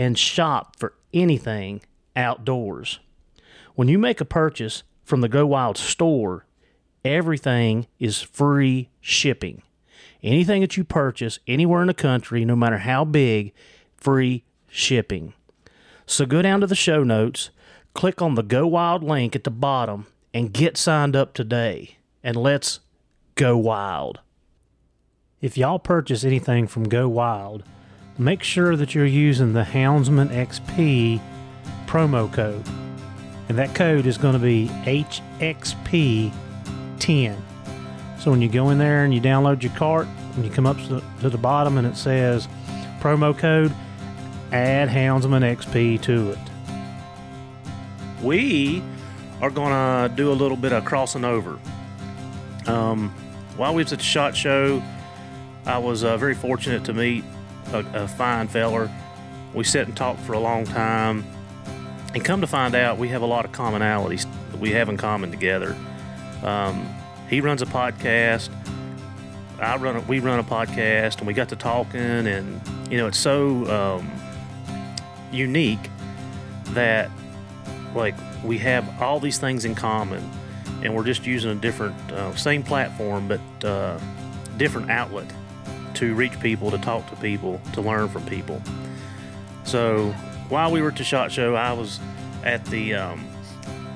and shop for anything outdoors. When you make a purchase from the Go Wild store, everything is free shipping. Anything that you purchase anywhere in the country, no matter how big, free shipping. So go down to the show notes, click on the Go Wild link at the bottom, and get signed up today. And let's go wild. If y'all purchase anything from Go Wild, make sure that you're using the Houndsman XP promo code. And that code is going to be HXP10. So when you go in there and you download your cart, and you come up to the, to the bottom and it says promo code, add Houndsman XP to it. We are going to do a little bit of crossing over. Um, while we was at the SHOT Show, I was uh, very fortunate to meet a, a fine feller. We sat and talked for a long time, and come to find out, we have a lot of commonalities that we have in common together. Um, he runs a podcast. I run. A, we run a podcast, and we got to talking, and you know, it's so um, unique that like we have all these things in common, and we're just using a different, uh, same platform, but uh, different outlet to reach people, to talk to people, to learn from people. So while we were at the SHOT Show, I was at the um,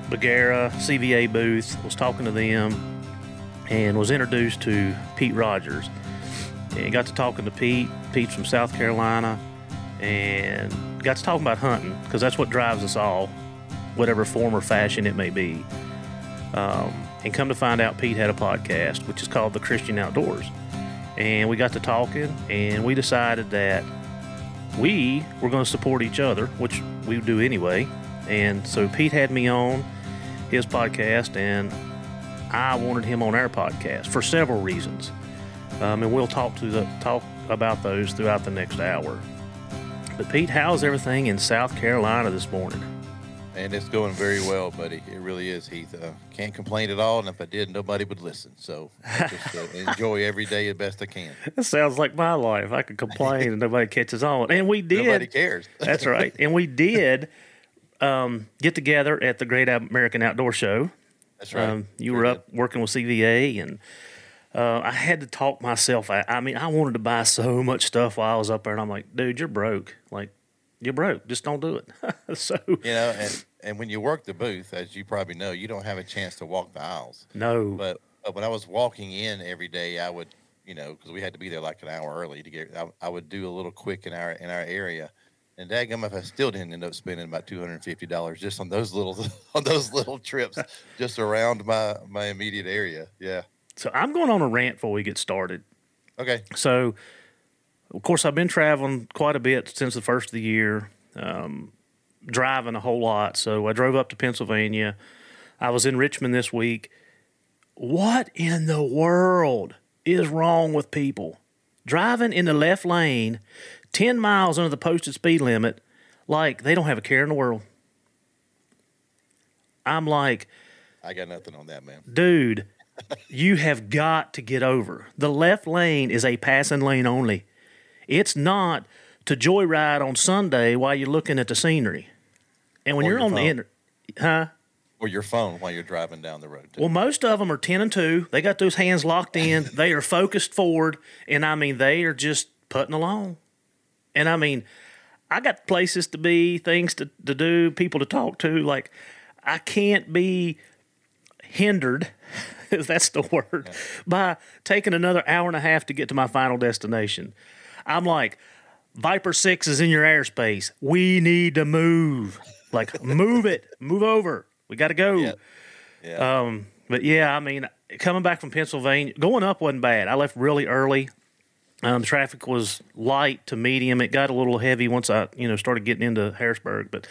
CVA booth, was talking to them, and was introduced to Pete Rogers. And got to talking to Pete. Pete's from South Carolina, and got to talking about hunting because that's what drives us all, whatever form or fashion it may be. Um, and come to find out, Pete had a podcast which is called The Christian Outdoors and we got to talking and we decided that we were going to support each other which we do anyway. And so pete had me on his podcast and i wanted him on our podcast for several reasons. Um, and we'll talk to the talk about those throughout the next hour. But pete how's everything in south carolina this morning and it's going very well, buddy. It really is, Heath. Uh, can't complain at all, and if I did, nobody would listen. So I just uh, enjoy every day as best I can. That sounds like my life. I could complain and nobody catches on, and we did. Nobody cares. that's right, and we did um, get together at the Great American Outdoor Show. That's right. Um, you were up working with CVA, and uh, I had to talk myself. I, I mean, I wanted to buy so much stuff while I was up there, and I'm like, dude, you're broke. Like, you're broke. Just don't do it. so You know, and, and when you work the booth, as you probably know, you don't have a chance to walk the aisles. no, But, but when I was walking in every day, I would you know, because we had to be there like an hour early to get. I, I would do a little quick in our in our area, and daggum if I still didn't end up spending about two hundred and fifty dollars just on those little on those little trips just around my my immediate area. Yeah. So I'm going on a rant before we get started. Okay. So, of course, I've been traveling quite a bit since the first of the year, um, driving a whole lot. So I drove up to Pennsylvania. I was in Richmond this week. What in the world is wrong with people? Driving in the left lane, 10 miles under the posted speed limit, like they don't have a care in the world. I'm like, I got nothing on that, man. dude, you have got to get over. The left lane is a passing lane only. It's not to joyride on Sunday while you're looking at the scenery. And when Or you're your on the phone. inter- huh? Or your phone while you're driving down the road. too. Well, most of them are 10 and 2. They got those hands locked in. they are focused forward. And I mean, they are just putting along. And I mean, I got places to be, things to, to do, people to talk to. Like, I can't be hindered, if that's the word, by taking another hour and a half to get to my final destination. I'm like, Viper 6 is in your airspace. We need to move. Like, move it, move over. We got to go. Yeah. Yeah. Um, but yeah, I mean, coming back from Pennsylvania, going up wasn't bad. I left really early. Um, traffic was light to medium. It got a little heavy once I, you know, started getting into Harrisburg, but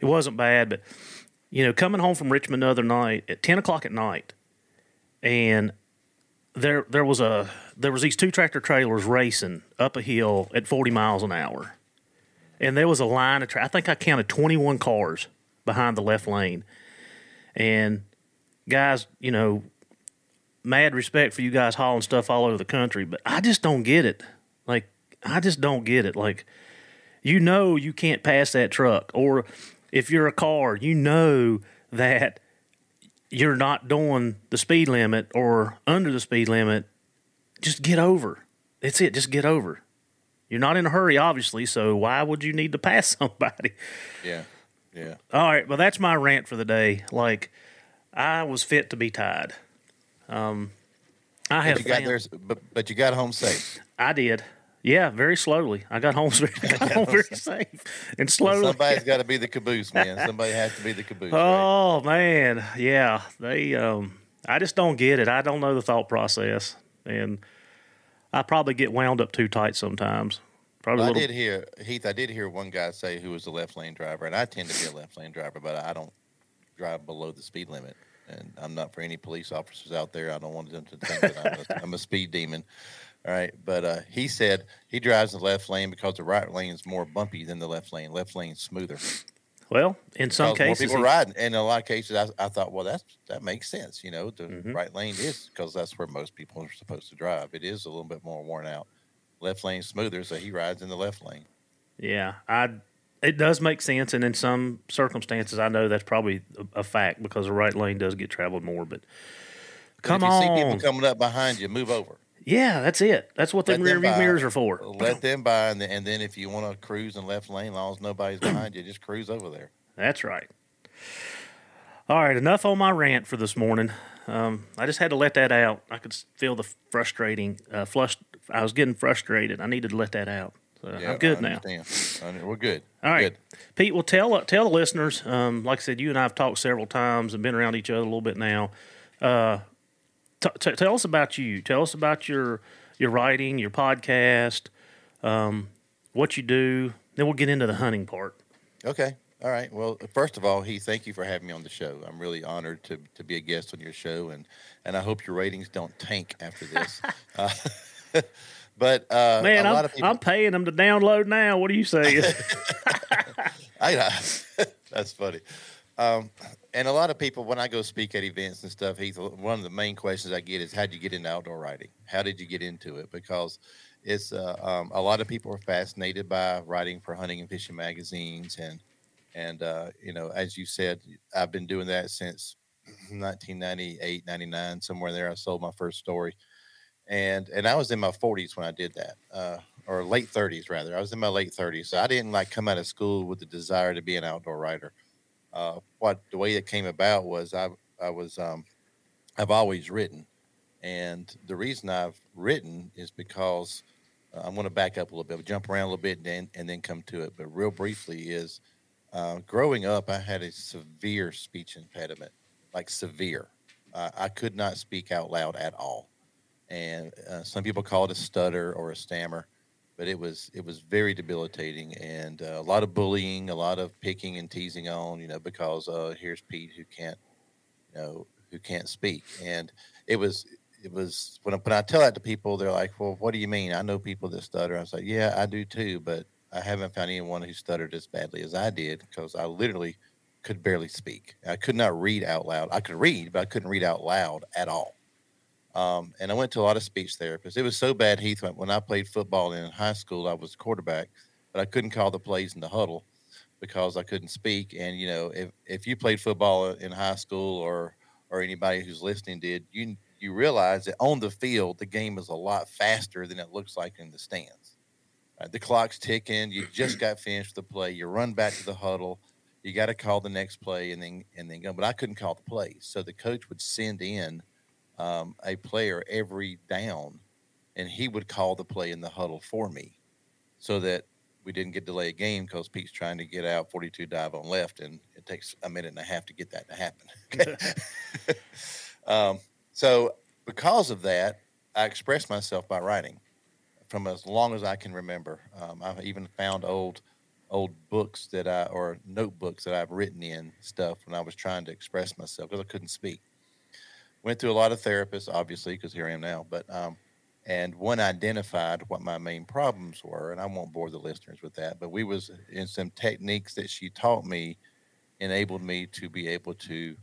it wasn't bad. But you know, coming home from Richmond the other night at ten o'clock at night, and there there was a there was these two tractor trailers racing up a hill at forty miles an hour, and there was a line of tra- I think I counted twenty one cars behind the left lane, and guys, you know, mad respect for you guys hauling stuff all over the country, but I just don't get it. Like, I just don't get it. Like, you know, you can't pass that truck, or if you're a car, you know that you're not doing the speed limit or under the speed limit. Just get over. That's it. Just get over. You're not in a hurry, obviously, so why would you need to pass somebody? yeah. Yeah. All right, well, that's my rant for the day. Like, I was fit to be tied. Um, I had But you got there, but, but you got home safe. I did. Yeah, very slowly. I got home, I got home very safe and slowly. Somebody's got to be the caboose, man. Somebody has to be the caboose. right? Oh man, yeah. They, um, I just don't get it. I don't know the thought process, and I probably get wound up too tight sometimes. Probably a I did hear Heath. I did hear one guy say who was a left lane driver, and I tend to be a left lane driver, but I don't drive below the speed limit. And I'm not for any police officers out there. I don't want them to think that I'm a, I'm a speed demon. All right, but uh, he said he drives the left lane because the right lane is more bumpy than the left lane. Left lane's smoother. Well, in some Because more cases, people riding, and in a lot of cases, I, I thought, well, that's that makes sense. You know, the Mhm. right lane is because that's where most people are supposed to drive. It is a little bit more worn out. Left lane smoother, so he rides in the left lane. Yeah, I. It does make sense, and in some circumstances, I know that's probably a, a fact because the right lane does get traveled more. But But come if you on, see people coming up behind you, move over. Yeah, that's it. That's what the rear view mirrors are for. Let them by, and then, and then if you want to cruise in left lane, as long as nobody's behind you, just cruise over there. That's right. All right, enough on my rant for this morning. Um, I just had to let that out. I could feel the frustrating, uh, flush. I was getting frustrated. I needed to let that out. So Yeah, I'm good now. We're good. All right, Good. Pete. Well, tell tell the listeners. Um, like I said, you and I have talked several times and been around each other a little bit now. Uh, t- t- tell us about you. Tell us about your your writing, your podcast, um, what you do. Then we'll get into the hunting part. Okay. All right. Well, first of all, Heath, thank you for having me on the show. I'm really honored to, to be a guest on your show, and, and I hope your ratings don't tank after this. uh, but uh, Man, a I'm, lot of people, I'm paying them to download now. What do you say? I, that's funny. Um, and a lot of people, when I go speak at events and stuff, Heath, one of the main questions I get is, "How did you get into outdoor writing? How did you get into it?" Because it's uh, um, a lot of people are fascinated by writing for hunting and fishing magazines, and and uh, you know, as you said, I've been doing that since 1998, 99, somewhere there. I sold my first story, and and I was in my 40s when I did that. Uh, or late 30s rather. I was in my late 30s, so I didn't like come out of school with the desire to be an outdoor writer. Uh, what the way it came about was I I was um, I've always written, and the reason I've written is because uh, I'm going to back up a little bit, jump around a little bit, and then and then come to it. But real briefly, is uh, growing up, I had a severe speech impediment, like severe. I could not speak out loud at all, and uh, some people call it a stutter or a stammer, but it was it was very debilitating and uh, a lot of bullying, a lot of picking and teasing on, you know, because uh, here's Pete who can't, you know, who can't speak, and it was it was when I, when I tell that to people, they're like, "Well, what do you mean?" I know people that stutter. I was like, "Yeah, I do too," but I haven't found anyone who stuttered as badly as I did because I literally could barely speak. I could not read out loud. I could read, but I couldn't read out loud at all. Um, and I went to a lot of speech therapists. It was so bad, Heath, when I played football in high school, I was quarterback, but I couldn't call the plays in the huddle because I couldn't speak. And you know, if if you played football in high school or or anybody who's listening did, you you realize that on the field the game is a lot faster than it looks like in the stands. Right? The clock's ticking. You just got finished the play. You run back to the huddle. You got to call the next play and then and then go. But I couldn't call the plays, so the coach would send in um, a player every down, and he would call the play in the huddle for me, so that we didn't get delay a game because Pete's trying to get out 42 dive on left, and it takes a minute and a half to get that to happen. um, so because of that, I express myself by writing from as long as I can remember. Um, I've even found old old books that I or notebooks that I've written in stuff when I was trying to express myself because I couldn't speak went through a lot of therapists, obviously, because here I am now. But um, and one identified what my main problems were, and I won't bore the listeners with that. But we was in some techniques that she taught me, enabled me to be able to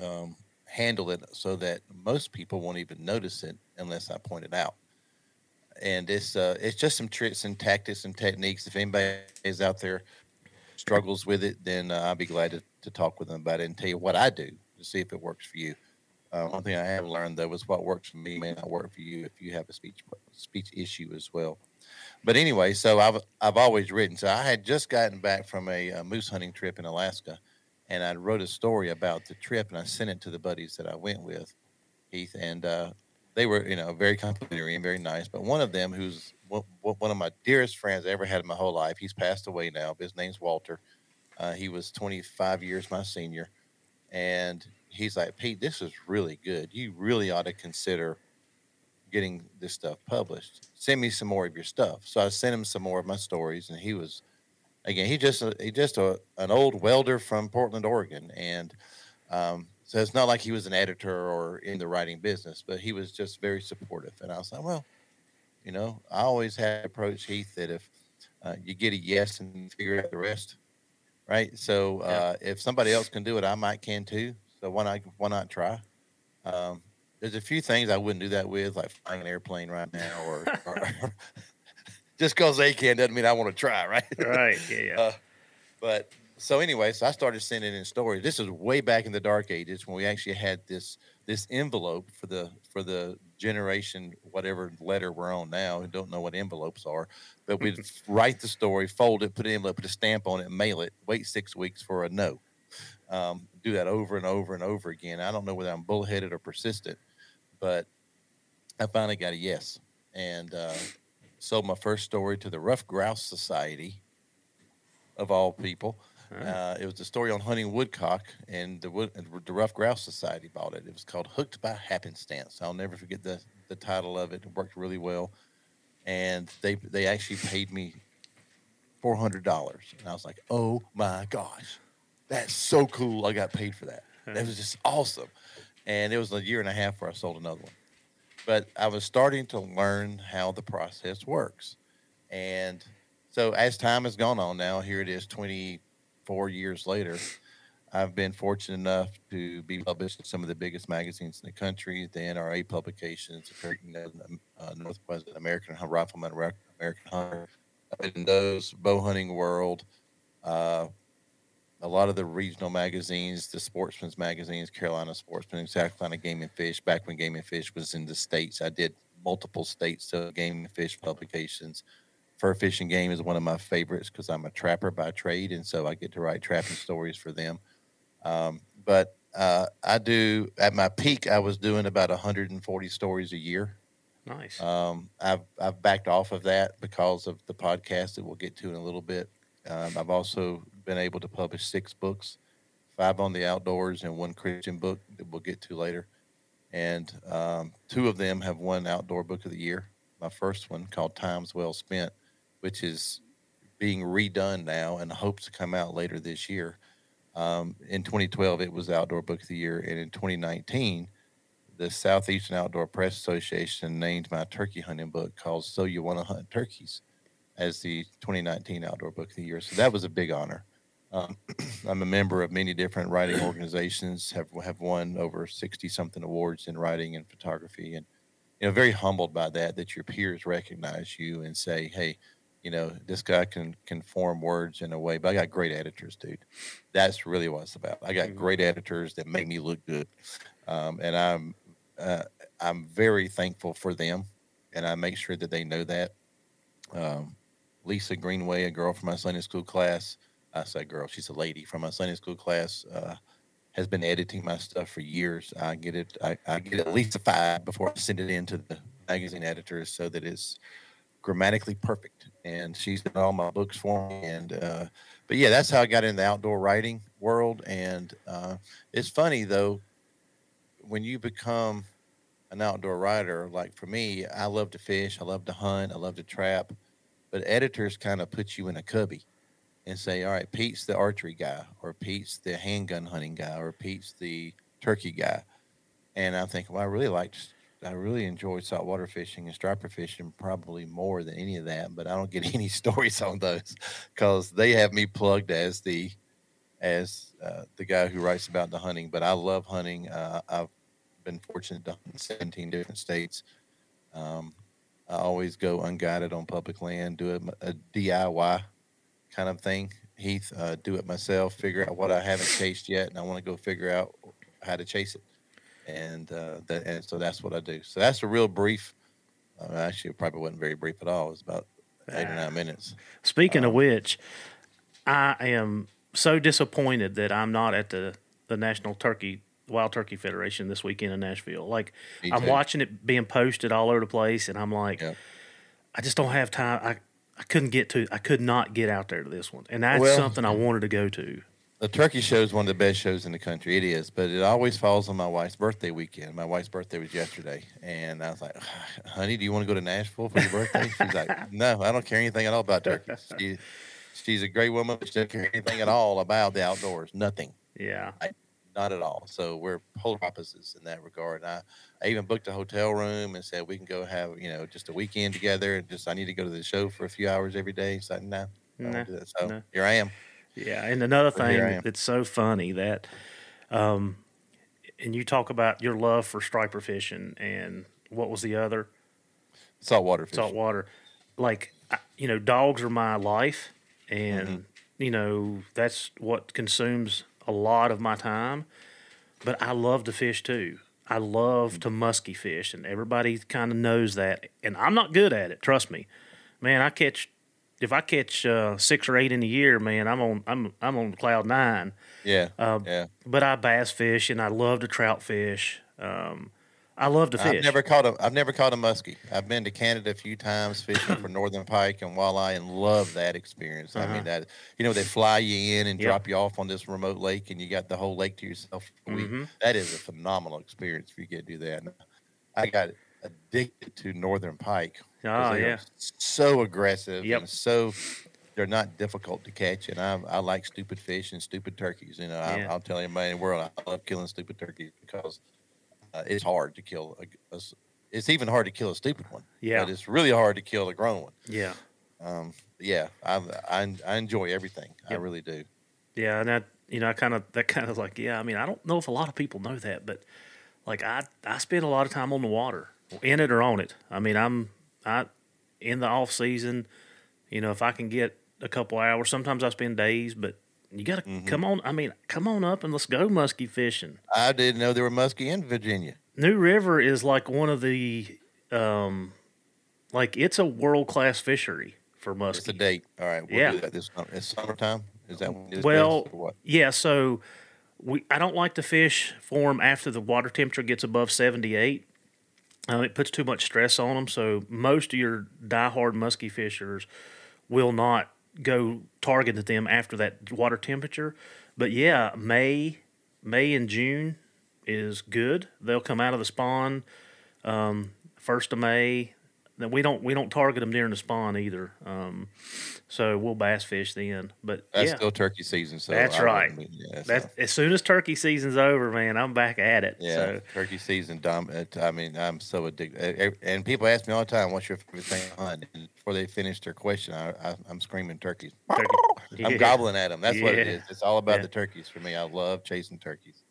um, handle it so that most people won't even notice it unless I point it out. And it's uh, it's just some tricks and tactics and techniques. If anybody is out there struggles with it, then uh, I'll be glad to, to talk with them about it and tell you what I do to see if it works for you. Uh, one thing I have learned though is what works for me may not work for you if you have a speech speech issue as well. But anyway, so I've I've always written. So I had just gotten back from a, a moose hunting trip in Alaska, and I wrote a story about the trip, and I sent it to the buddies that I went with, Heath, and uh, they were you know very complimentary and very nice. But one of them, who's one of my dearest friends I ever had in my whole life, he's passed away now. His name's Walter. Uh, he was 25 years my senior, and he's like, Pete, this is really good. You really ought to consider getting this stuff published. Send me some more of your stuff. So I sent him some more of my stories, and he was, again, he just he just a, an old welder from Portland, Oregon, and um, so it's not like he was an editor or in the writing business, but he was just very supportive. And I was like, well, you know, I always had approach Heath that if uh, you get a yes and figure out the rest, right? So uh, yeah. if somebody else can do it, I might can too. So why not why not try? Um, there's a few things I wouldn't do that with, like flying an airplane right now, or, or just because they can doesn't mean I want to try, right? Right. Yeah. Yeah. Uh, but so anyway, so I started sending in stories. This is way back in the dark ages when we actually had this this envelope for the for the generation whatever letter we're on now. Who don't know what envelopes are, but we'd write the story, fold it, put an envelope, put a stamp on it, mail it. Wait six weeks for a no. Um, do that over and over and over again. I don't know whether I'm bullheaded or persistent, but I finally got a yes and uh, sold my first story to the Ruffed Grouse Society, of all people. Uh, it was a story on hunting woodcock, and the wood, the Ruffed Grouse Society bought it. It was called "Hooked by Happenstance." I'll never forget the the title of it. It worked really well, and they they actually paid me four hundred dollars, and I was like, "Oh my gosh!" That's so cool. I got paid for that. That was just awesome. And it was a year and a half where I sold another one. But I was starting to learn how the process works. And so as time has gone on now, here it is 24 years later. I've been fortunate enough to be published in some of the biggest magazines in the country, the NRA publications, uh, Northwest American Rifleman, American Hunter, in those, Bow Hunting World, uh, a lot of the regional magazines, the sportsman's magazines, Carolina Sportsman, South Carolina Game and Fish. Back when Game and Fish was in the states, I did multiple states so Game and Fish publications. Fur Fishing Game is one of my favorites because I'm a trapper by trade, and so I get to write trapping stories for them. Um, but uh, I do at my peak, I was doing about 140 stories a year Nice. Um, I've I've backed off of that because of the podcast that we'll get to in a little bit. Um, I've also been able to publish six books, five on the outdoors and one Christian book that we'll get to later. And um, two of them have won Outdoor Book of the Year. My first one called Times Well Spent, which is being redone now and hopes to come out later this year. Um, in 2012, it was Outdoor Book of the Year, and in 2019, the Southeastern Outdoor Press Association named my turkey hunting book called "So You Want to Hunt Turkeys" as the 2019 Outdoor Book of the Year. So that was a big honor. Um, I'm a member of many different writing organizations. have have won over 60 something awards in writing and photography, and you know, very humbled by that. That your peers recognize you and say, "Hey." you know, this guy can can form words in a way. But I got great editors, dude. That's really what it's about. I got great editors that make me look good, um, and I'm uh, I'm very thankful for them, and I make sure that they know that. Um, Lisa Greenway, a girl from my Sunday school class, I say girl, she's a lady from my Sunday school class, uh, has been editing my stuff for years. I get it, I, I get at least a five before I send it in to the magazine editors so that it's grammatically perfect. And she's done all my books for me. And uh, but yeah, that's how I got in the outdoor writing world. And uh, it's funny though, when you become an outdoor writer, like for me, I love to fish, I love to hunt, I love to trap, but editors kind of put you in a cubby and say, all right, Pete's the archery guy, or Pete's the handgun hunting guy, or Pete's the turkey guy. And I think, well, I really liked I really enjoyed saltwater fishing and striper fishing probably more than any of that, but I don't get any stories on those because they have me plugged as the as uh, the guy who writes about the hunting. But I love hunting. Uh, I've been fortunate to hunt in 17 different states. Um, I always go unguided on public land, do a, a DIY kind of thing. Heath, uh, do it myself, figure out what I haven't chased yet, and I want to go figure out how to chase it and uh, that and so that's what I do. So that's a real brief. Uh, actually, it probably wasn't very brief at all. It was about eight or nine minutes. Speaking um, of which, I am so disappointed that I'm not at the the National Turkey Wild Turkey Federation this weekend in Nashville. Like I'm watching it being posted all over the place, and I'm like, yep. I just don't have time. I couldn't get to. I could not get out there to this one, and that's well, something I wanted to go to the turkey show is one of the best shows in the country. It is, but it always falls on my wife's birthday weekend. My wife's birthday was yesterday, and I was like, "Honey, do you want to go to Nashville for your birthday?" She's like, "No, I don't care anything at all about turkeys." She, she's a great woman, but she doesn't care anything at all about the outdoors. Nothing. Yeah. I, not at all. So we're polar opposites in that regard. And I, I even booked a hotel room and said we can go have you know just a weekend together. And just I need to go to the show for a few hours every day. So no, no, so no. here I am. Yeah, and another thing that's so funny that, um, and you talk about your love for striper fishing, and what was the other? Saltwater fishing. Saltwater, like you know, dogs are my life, and mm-hmm. you know that's what consumes a lot of my time. But I love to fish too. I love to musky fish, and everybody kind of knows that. And I'm not good at it. Trust me, man. I catch if I catch uh, six or eight in a year, man, I'm on I'm I'm on cloud nine. Yeah, uh, yeah. But I bass fish and I love to trout fish. Um, I love to fish. I've never caught a I've never caught a muskie. I've been to Canada a few times fishing for northern pike and walleye and love that experience. Uh-huh. I mean uh-huh. that you know they fly you in and yep. drop you off on this remote lake and you got the whole lake to yourself. Mm-hmm. That is a phenomenal experience if you get to do that. I got addicted to northern pike Oh yeah, so aggressive yep. and so they're not difficult to catch. And I I like stupid fish and stupid turkeys. You know, I, will tell anybody in the world I love killing stupid turkeys because uh, it's hard to kill. A, a, it's even hard to kill a stupid one. Yeah, but it's really hard to kill a grown one. Yeah. Um. Yeah. I I, I enjoy everything. Yep. I really do. Yeah, and that you know, I kind of that kind of like yeah. I mean, I don't know if a lot of people know that, but like I I spend a lot of time on the water, in it or on it. I mean, I'm I in the off season, you know, if I can get a couple hours, sometimes I spend days, but you got to mm-hmm. come on. I mean, come on up and let's go muskie fishing. I didn't know there were muskie in Virginia. New River is like one of the, um, like it's a world class fishery for muskie. It's a date. All right. We'll yeah. Do that this It's summertime. Is that well? Yeah. So we I don't like to fish for them after the water temperature gets above seventy eight Um, it puts too much stress on them. So most of your diehard musky fishers will not go target at them after that water temperature. But yeah, May, May and June is good. They'll come out of the spawn um, first of May. We don't we don't target them during the spawn either. Um, so we'll bass fish then. But That's yeah, still turkey season. So That's I right. be- Yeah, so- as soon as turkey season's over, man. I'm back at it. yeah, So turkey season. It- I mean, I'm so addicted. And people ask me all the time, "What's your favorite thing to hunt?" And before they finish their question, I, I, I'm screaming turkeys. turkey, I'm yeah. gobbling at them. That's what it is. It's all about the turkeys for me. I love chasing turkeys.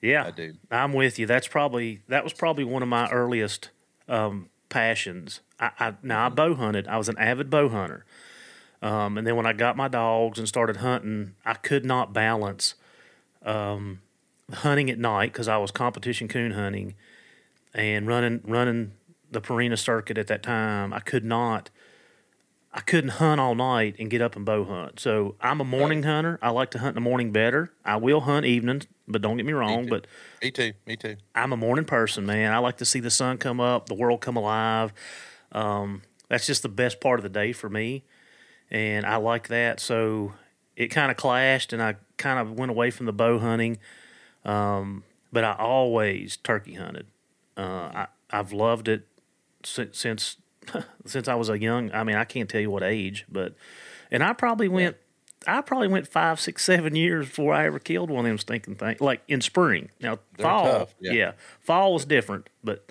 Yeah, I do. I'm with you. That's probably that was probably one of my earliest um, passions. I, I now I bow hunted. I was an avid bow hunter, um, and then when I got my dogs and started hunting, I could not balance um, hunting at night because I was competition coon hunting and running running the Purina circuit at that time. I could not. I couldn't hunt all night and get up and bow hunt. So I'm a morning hunter. I like to hunt in the morning better. I will hunt evenings, but don't get me wrong. too. But Me too. Me too. I'm a morning person, man. I like to see the sun come up, the world come alive. Um, that's just the best part of the day for me, and I like that. So it kind of clashed, and I kind of went away from the bow hunting. Um, but I always turkey hunted. Uh, I I've loved it since since since I was a young. I mean, I can't tell you what age, but and I probably went. I probably went five, six, seven years before I ever killed one of them stinking things. Like in spring. Now They're fall, yeah. yeah. fall was different, but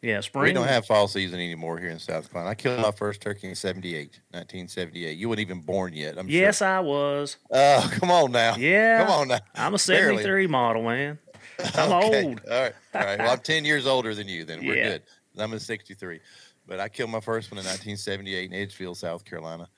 yeah, spring. We don't have fall season anymore here in South Carolina. I killed my first turkey in 78, 1978. You weren't even born yet. I'm Yes, sure. I was. Oh, come on now. Yeah, Come on now. I'm a Barely. '73 model, man. I'm Okay. old. All right. All right. Well, I'm 10 years older than you, then. We're Yeah. good. I'm a 63. But I killed my first one in 1978 in Edgefield, South Carolina,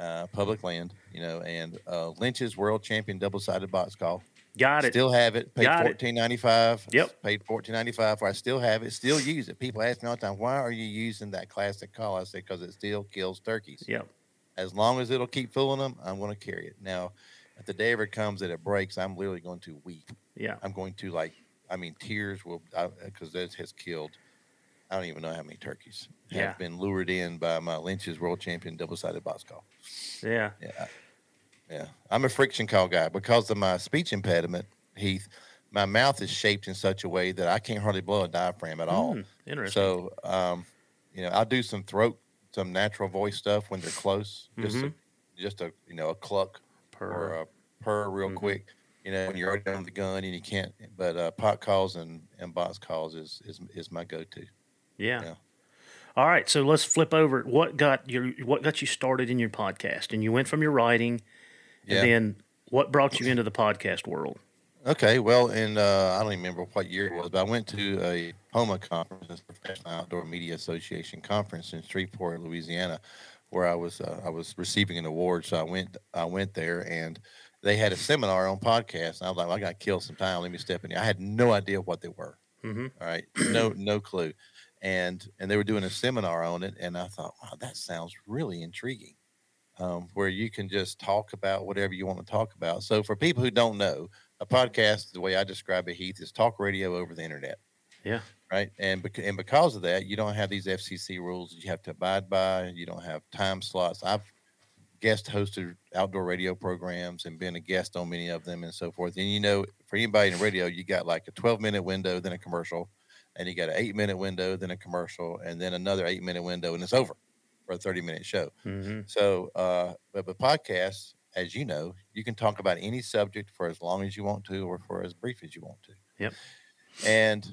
uh, public land, you know, and uh, Lynch's world champion double sided box call. Got it. Still have it. Paid Got it. fourteen ninety five. Yep. Paid fourteen ninety five for. I still have it. Still use it. People ask me all the time, "Why are you using that classic call?" I say, "Because it still kills turkeys. Yep. As long as it'll keep fooling them, I'm going to carry it." Now, if the day ever comes that it breaks, I'm literally going to weep. Yeah. I'm going to like, I mean, tears will because that has killed. I don't even know how many turkeys have Yeah. been lured in by my Lynch's world champion double sided box call. Yeah. Yeah. Yeah. I'm a friction call guy because of my speech impediment, Heath. My mouth is shaped in such a way that I can't hardly blow a diaphragm at all. Hmm, interesting. So, um, you know, I'll do some throat, some natural voice stuff when they're close, just a, just a, you know, a cluck or Per. a purr real Mhm. quick. You know, when you're already on the gun and you can't. But uh, pot calls and, and box calls is is is my go-to. Yeah. yeah. All right. So let's flip over. What got your What got you started in your podcast? And you went from your writing, Yeah. and then what brought you into the podcast world? Okay, well, and uh, I don't even remember what year it was, but I went to a POMA conference, Professional Outdoor Media Association conference in Shreveport, Louisiana, where I was uh, I was receiving an award. So I went I went there, and they had a seminar on podcasts. And I was like, well, I got to kill some time. Let me step in. here. I had no idea what they were. Mm-hmm. All right, no no clue, and and they were doing a seminar on it, and I thought, wow, that sounds really intriguing. Um, where you can just talk about whatever you want to talk about. So for people who don't know, a podcast, the way I describe it, Heath, is talk radio over the internet. Yeah. Right. And bec- and because of that, you don't have these FCC rules that you have to abide by. You don't have time slots. I've guest hosted outdoor radio programs and been a guest on many of them and so forth. And you know, for anybody in radio, you got like a 12 minute window, then a commercial, and you got an eight minute window, then a commercial, and then another eight minute window, and it's over for a 30 minute show. Mm-hmm. So, uh, but but podcasts, as you know, you can talk about any subject for as long as you want to, or for as brief as you want to. Yep. And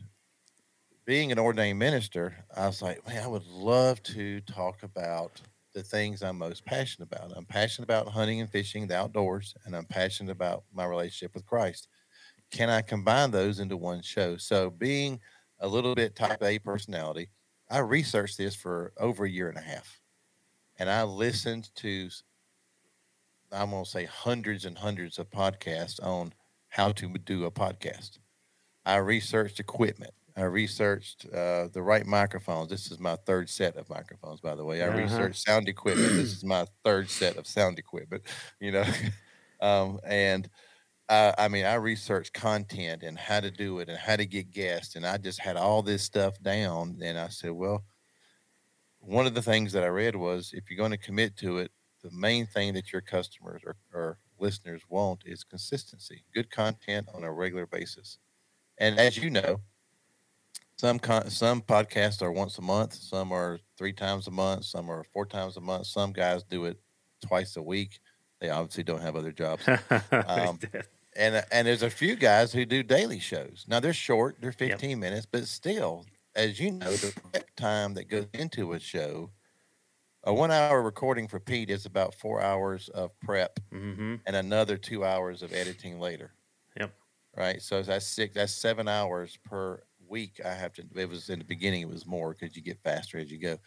being an ordained minister, I was like, man, I would love to talk about the things I'm most passionate about. I'm passionate about hunting and fishing, the outdoors, and I'm passionate about my relationship with Christ. Can I combine those into one show? So, being a little bit type A personality, I researched this for over a year and a half and I listened to, I'm going to say hundreds and hundreds of podcasts on how to do a podcast. I researched equipment. I researched uh, the right microphones. This is my third set of microphones, by the way. I Uh-huh. researched sound equipment. this is my third set of sound equipment, you know. um, and uh, I mean, I researched content and how to do it and how to get guests, and I just had all this stuff down. And I said, well, one of the things that I read was if you're going to commit to it, the main thing that your customers or, or listeners want is consistency, good content on a regular basis. And as you know, some con- some podcasts are once a month, some are three times a month, some are four times a month. Some guys do it twice a week. They obviously don't have other jobs. Um, and and there's a few guys who do daily shows. Now they're short, they're 15 yep. minutes, but still, as you know, the prep time that goes into a show, a one hour recording for Pete is about four hours of prep mm-hmm. and another two hours of editing later. Yep. Right. So that's six. That's seven hours per week. I have to. It was in the beginning. It was more because you get faster as you go.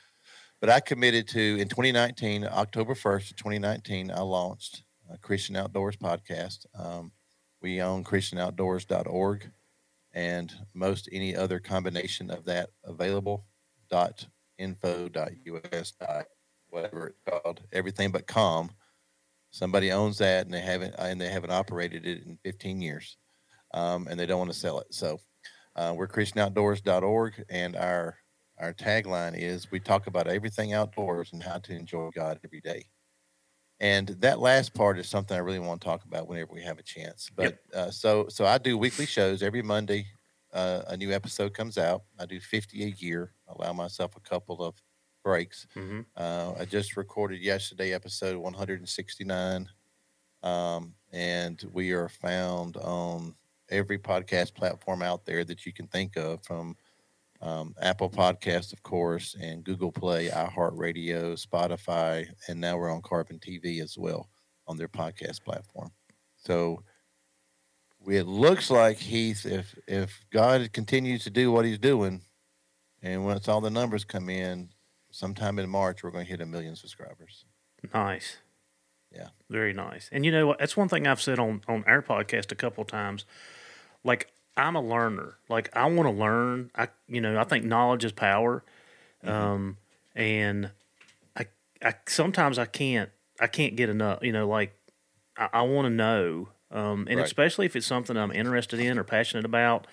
But I committed to in 2019, October 1st 2019, I launched a Christian Outdoors podcast. Um, we own ChristianOutdoors.org and most any other combination of that available dot info dot us dot whatever it's called everything but com. Somebody owns that and they haven't and they haven't operated it in 15 years um, and they don't want to sell it. So uh, we're christianoutdoors.org and our our tagline is we talk about everything outdoors and how to enjoy god every day and that last part is something I really want to talk about whenever we have a chance. But yep. uh, so so I do weekly shows every Monday. Uh, a new episode comes out. I do 50 a year. Allow myself a couple of breaks. Mm-hmm. Uh, I just recorded yesterday episode 169, um, and we are found on every podcast platform out there that you can think of, from um, Apple Podcast, of course, and Google Play, iHeartRadio, Spotify, and now we're on Carbon TV as well on their podcast platform. So it looks like Heath, if if God continues to do what He's doing, and once all the numbers come in, sometime in March, we're going to hit a million subscribers. Nice. Yeah. Very nice. And you know what? That's one thing I've said on on our podcast a couple times. Like I'm a learner. Like I want to learn. I you know I think knowledge is power, mm-hmm. um, and I I sometimes I can't I can't get enough. You know, like I, I want to know, um, and right. especially if it's something I'm interested in or passionate about.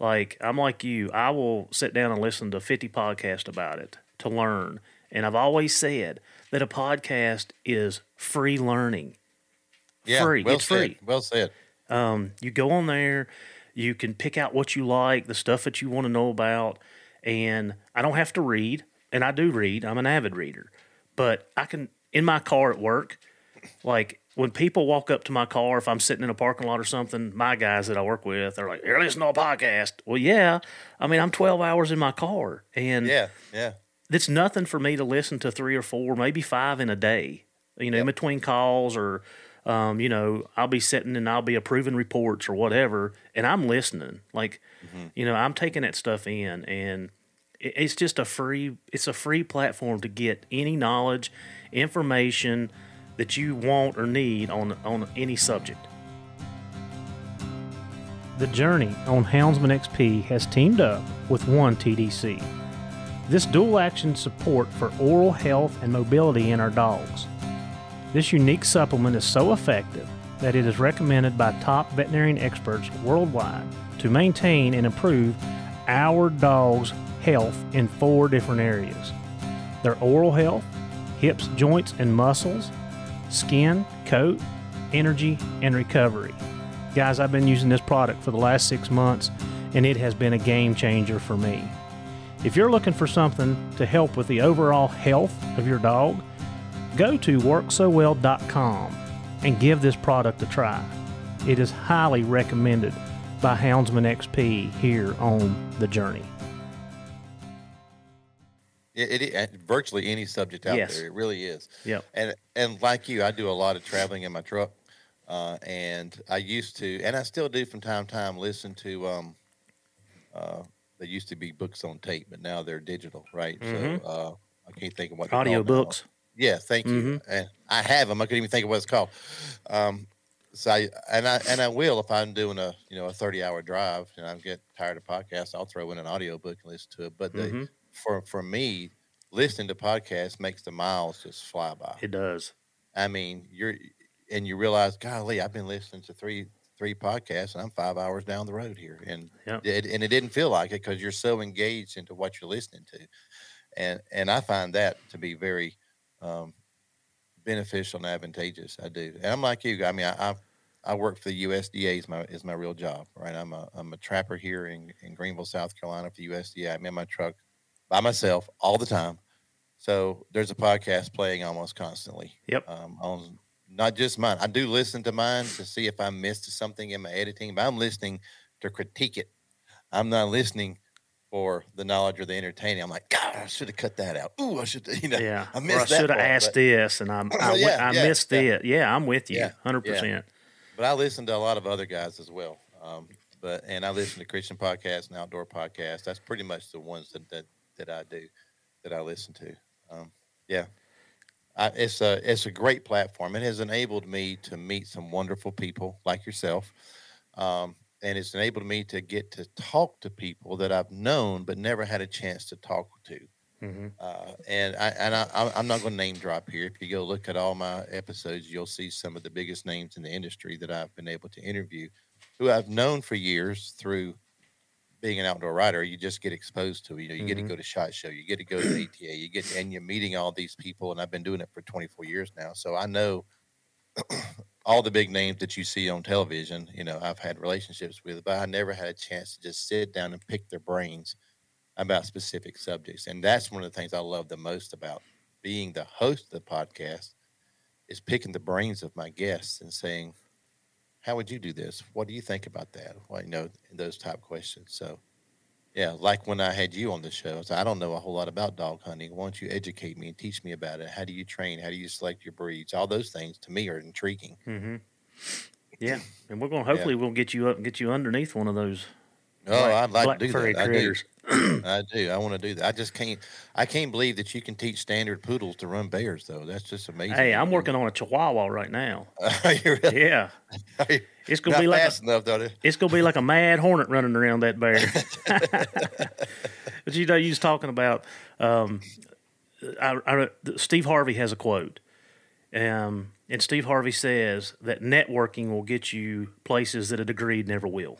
Like I'm like you, I will sit down and listen to 50 podcasts about it to learn. And I've always said that a podcast is free learning. Yeah, free. Well it's said. free. Well said. Um, you go on there you can pick out what you like, the stuff that you want to know about. And I don't have to read, and I do read. I'm an avid reader, but I can in my car at work. Like when people walk up to my car, if I'm sitting in a parking lot or something, my guys that I work with are like, "You're listening to a podcast." Well, yeah. I mean, I'm 12 hours in my car, and yeah, yeah. It's nothing for me to listen to three or four, maybe five in a day. You know, yep. in between calls or um, you know, I'll be sitting and I'll be approving reports or whatever, and I'm listening. Like, mm-hmm. you know, I'm taking that stuff in, and it's just a free. It's a free platform to get any knowledge, information that you want or need on on any subject. The journey on Houndsman XP has teamed up with One TDC. This dual action support for oral health and mobility in our dogs. This unique supplement is so effective that it is recommended by top veterinarian experts worldwide to maintain and improve our dog's health in four different areas their oral health, hips, joints, and muscles, skin, coat, energy, and recovery. Guys, I've been using this product for the last six months and it has been a game changer for me. If you're looking for something to help with the overall health of your dog, Go to worksowell.com and give this product a try. It is highly recommended by Houndsman XP here on the journey. It, it, it, virtually any subject out yes. there. It really is. Yep. And and like you, I do a lot of traveling in my truck, uh, and I used to, and I still do from time to time, listen to. Um, uh, they used to be books on tape, but now they're digital, right? Mm-hmm. So uh, I can't think of what audio books. Yeah, thank you. Mm-hmm. And I have them. I couldn't even think of what it's called. Um, so I and I and I will if I'm doing a you know a 30 hour drive and I'm getting tired of podcasts, I'll throw in an audio book and listen to it. But mm-hmm. the, for for me, listening to podcasts makes the miles just fly by. It does. I mean, you're and you realize, golly, I've been listening to three three podcasts, and I'm five hours down the road here, and Yep. it, and it didn't feel like it because you're so engaged into what you're listening to, and and I find that to be very um, beneficial and advantageous. I do, and I'm like you. I mean, I I, I work for the USDA is my is my real job, right? I'm a I'm a trapper here in in Greenville, South Carolina for the USDA. I'm in my truck by myself all the time. So there's a podcast playing almost constantly. Yep. Um, on not just mine. I do listen to mine to see if I missed something in my editing, but I'm listening to critique it. I'm not listening for the knowledge or the entertaining. I'm like, God, I should have cut that out. Ooh, I should, you know, Yeah. I or I should have asked but- this, and I'm, I, Yeah, I yeah, missed yeah. it. Yeah, I'm with you, Yeah, hundred percent. but I listen to a lot of other guys as well. Um, but and I listen to Christian podcasts and outdoor podcasts. That's pretty much the ones that that, that I do, that I listen to. Um, yeah, I, it's a it's a great platform. It has enabled me to meet some wonderful people like yourself, um, and it's enabled me to get to talk to people that I've known but never had a chance to talk to. hmm Uh, and I and I, I'm- not going to name drop here. If you go look at all my episodes, you'll see some of the biggest names in the industry that I've been able to interview, who I've known for years through being an outdoor writer. You just get exposed to. You know, you get to Mhm. go to Shot Show, you get to go to ATA, you get and you're meeting all these people. And I've been doing it for 24 years now, so I know all the big names that you see on television. You know, I've had relationships with, but I never had a chance to just sit down and pick their brains about specific subjects. And that's one of the things I love the most about being the host of the podcast is picking the brains of my guests and saying, how would you do this? What do you think about that? Well, you know, those type questions. So yeah, like when I had you on the show, I said, I don't know a whole lot about dog hunting. Why don't you educate me and teach me about it? How do you train? How do you select your breeds? All those things to me are intriguing. hmm Yeah, and we're going. to Hopefully, we'll get you up, get you underneath one of those. Oh, black- I'd like to do furry that. I do. I do. I want to do that. I just can't. I can't believe that you can teach standard poodles to run bears, though. That's just amazing. Hey, I'm working on a Chihuahua right now. Really? Yeah, it's gonna Not be like a, fast enough, though. it's gonna be like a mad hornet running around that bear. but you know, you was talking about. Um, I, I, Steve Harvey has a quote, um, and Steve Harvey says that networking will get you places that a degree never will.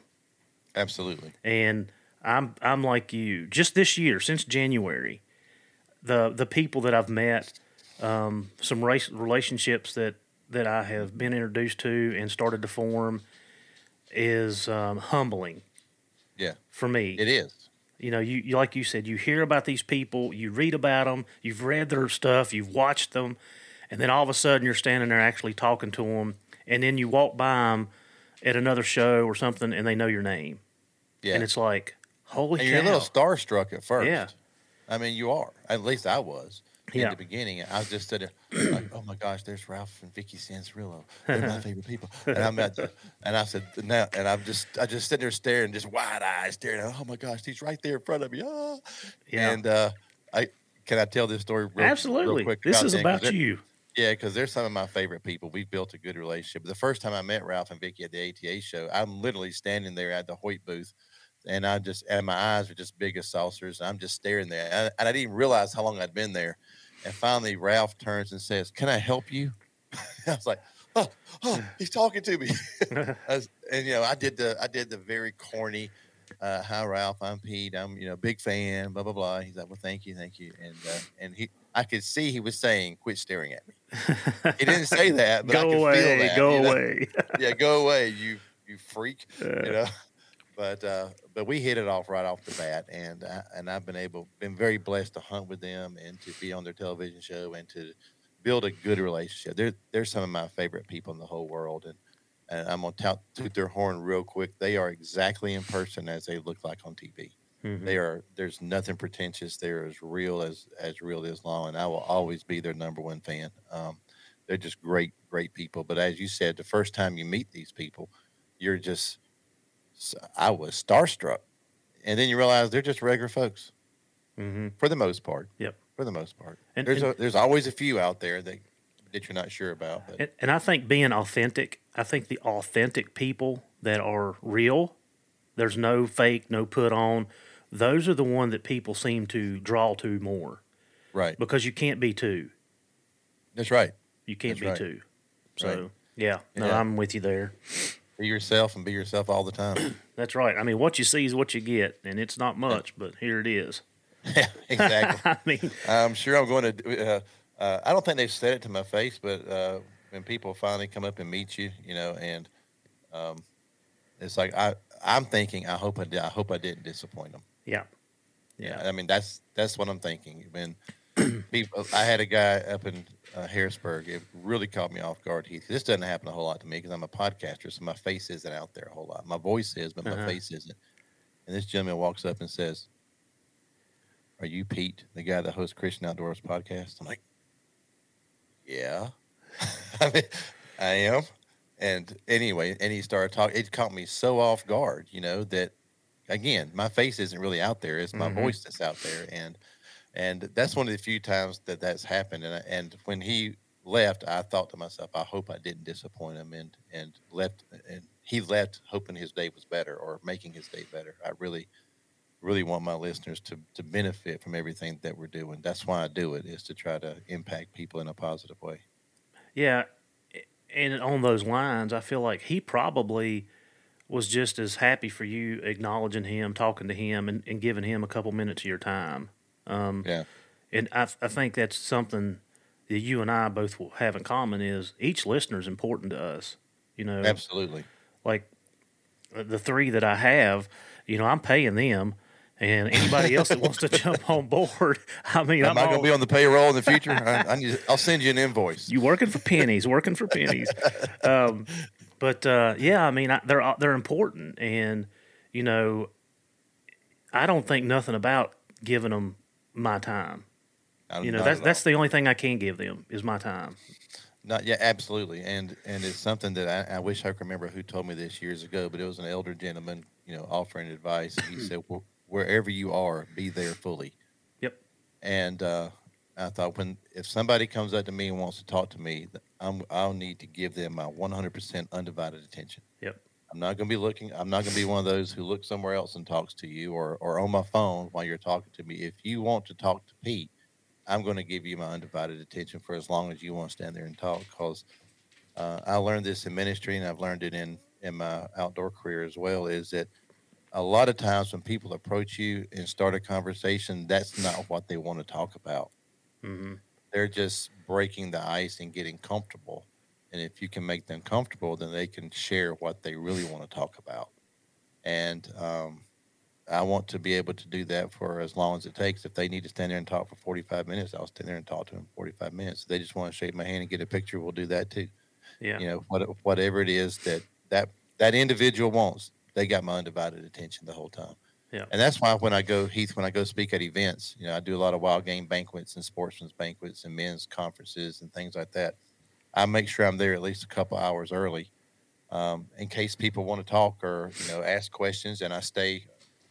Absolutely. and I'm I'm like you. Just this year, since January, the the people that I've met, um, some race relationships that that I have been introduced to and started to form, is um, humbling Yeah, for me. it is. You know, you, you like you said, you hear about these people, you read about them, you've read their stuff, you've watched them, and then all of a sudden you're standing there actually talking to them, and then you walk by them at another show or something, and they know your name, Yeah. and it's like, holy and cow! you're a little starstruck at first. Yeah. I mean, you are. At least I was in the beginning. I was just sitting there, like, oh my gosh, there's Ralph and Vicki Cianciarulo. They're my favorite people. And I'm at, and I said, now, and I'm just, I just sitting there staring, just wide eyes staring. Oh my gosh, he's right there in front of me. Ah. Yeah. And uh, I can I tell this story? Real, Absolutely. Real quick this is about you. Yeah, because they're some of my favorite people. We've built a good relationship. The first time I met Ralph and Vicky at the ATA show, I'm literally standing there at the Hoyt booth, and I just and my eyes are just big as saucers. And I'm just staring there, and, and I didn't even realize how long I'd been there. And finally, Ralph turns and says, "Can I help you?" I was like, "Oh, oh he's talking to me." Was- and you know, I did the I did the very corny. Uh, hi Ralph, I'm Pete. I'm you know big fan. Blah blah blah. He's like, well, thank you, thank you. And uh, and he, I could see he was saying, quit staring at me. He didn't say that, but I go could away, feel that. go you know? away. Yeah, go away, you you freak. Uh, You know. But uh, but we hit it off right off the bat, and I, and I've been able, been very blessed to hunt with them and to be on their television show and to build a good relationship. They're they're some of my favorite people in the whole world, and and I'm gonna tout, toot their horn real quick. They are exactly in person as they look like on TV. mhm. They are. There's nothing pretentious. They're as real as as real as long, and I will always be their number one fan. Um, they're just great, great people. But as you said, the first time you meet these people, you're just. S- I was starstruck, and then you realize they're just regular folks Mhm. for the most part. Yep. For the most part, And- there's and- a, there's always a few out there that that you're not sure about. But And, and I think being authentic, I think the authentic people that are real, there's no fake, no put on. Those are the one that people seem to draw to more right, because you can't be two. that's right. You can't That's be right. two. So Right. yeah, no, Yeah. I'm with you there. Be yourself and be yourself all the time. That's right. I mean, what you see is what you get, and it's not much, but here it is. yeah, exactly. I mean, I'm sure I'm going to. Uh, uh, I don't think they've said it to my face, but uh, when people finally come up and meet you, you know, and um, it's like I, I'm thinking, I hope I did. I hope I didn't disappoint them. yeah, Yeah, I mean that's that's what I'm thinking. When people, I had a guy up in uh, Harrisburg. It really caught me off guard. Heath, this doesn't happen a whole lot to me because I'm a podcaster, so my face isn't out there a whole lot. My voice is, but my Uh-huh. face isn't. And this gentleman walks up and says, "Are you Pete, the guy that hosts Christian Outdoors podcast?" I'm like, "Yeah, I mean, I am." And anyway, and he started talking. It caught me so off guard, you know, that again, my face isn't really out there. It's my Mhm. voice that's out there, and and that's one of the few times that that's happened. And I- and when he left, I thought to myself, I hope I didn't disappoint him, and and left, and he left hoping his day was better or making his day better. I really, really want my listeners to to benefit from everything that we're doing. That's why I do it is to try to impact people in a positive way. yeah. And on those lines, I feel like he probably was just as happy for you acknowledging him, talking to him, and, and giving him a couple minutes of your time. Um, Yeah. and I, I think that's something that you and I both will have in common is each listener is important to us. You know, Absolutely. like uh, the three that I have, you know, I'm paying them, and anybody else that wants to jump on board, I mean, Am I'm I going to be on the payroll in the future? I, I need, I'll send you an invoice. you working for pennies, working for pennies. Um, but uh, yeah, I mean, I, they're they're important, and you know, I don't think nothing about giving them my time. You know, that's that's the only thing I can give them is my time. Not yeah, absolutely, and and it's something that I, I wish I could remember who told me this years ago, but it was an elder gentleman, you know, offering advice. And he said, "Wh- "Wherever you are, be there fully." Yep. And uh, I thought, when if somebody comes up to me and wants to talk to me, I'm I'll need to give them my 100% undivided attention. I'm not going to be looking. I'm not going to be one of those who looks somewhere else and talks to you, or or on my phone while you're talking to me. If you want to talk to Pete, I'm going to give you my undivided attention for as long as you want to stand there and talk. Because uh, I learned this in ministry, and I've learned it in in my outdoor career as well. Is that a lot of times when people approach you and start a conversation, that's not what they want to talk about. hmm They're just breaking the ice and getting comfortable. And if you can make them comfortable, then they can share what they really want to talk about. And um, I want to be able to do that for as long as it takes. If they need to stand there and talk for 45 minutes, I'll stand there and talk to them 45 minutes. If they just want to shake my hand and get a picture, we'll do that too. Yeah. You know, what, whatever it is that, that that individual wants, they got my undivided attention the whole time. Yeah. And that's why when I go, Heath, when I go speak at events, you know, I do a lot of wild game banquets and sportsmen's banquets and men's conferences and things like that. I make sure I'm there at least a couple hours early um, in case people want to talk or, you know, ask questions. And I stay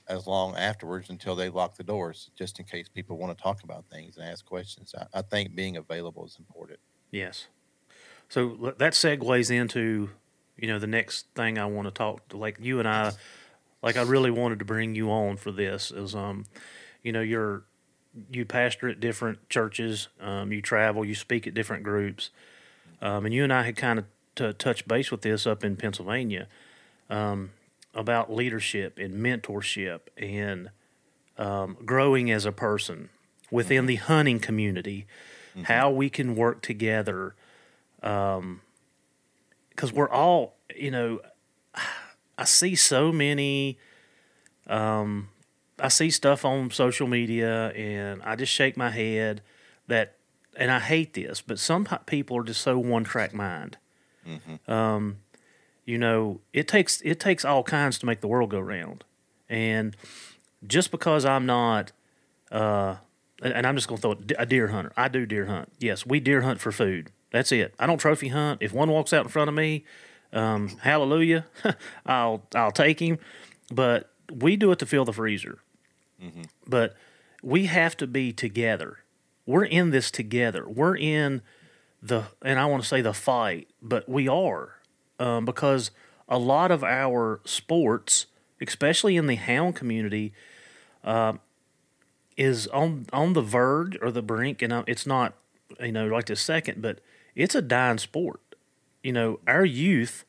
as long afterwards until they lock the doors, just in case people want to talk about things and ask questions. I, I think being available is important. Yes. So that segues into, you know, the next thing I want to talk to, like you and I, like I really wanted to bring you on for this is, um, you know, you're, you pastor at different churches, um, you travel, you speak at different groups. Um, and you and I had kind of t- touched base with this up in Pennsylvania, um, about leadership and mentorship and, um, growing as a person within the hunting community, how we can work together because we're all you know i see so many um i see stuff on social media and i just shake my head that and i hate this but some people are just so one track mind um you know it takes it takes all kinds to make the world go round and just because i'm not uh and I'm just going to throw it, a deer hunter. I do deer hunt. Yes, we deer hunt for food. That's it. I don't trophy hunt. If one walks out in front of me, um, hallelujah, I'll I'll take him. But we do it to fill the freezer. But we have to be together. We're in this together. We're in the and I want to say the fight, but we are um, because a lot of our sports, especially in the hound community, is on on the verge or the brink, and uh, it's not you know like the second, but it's a dying sport. You know, our youth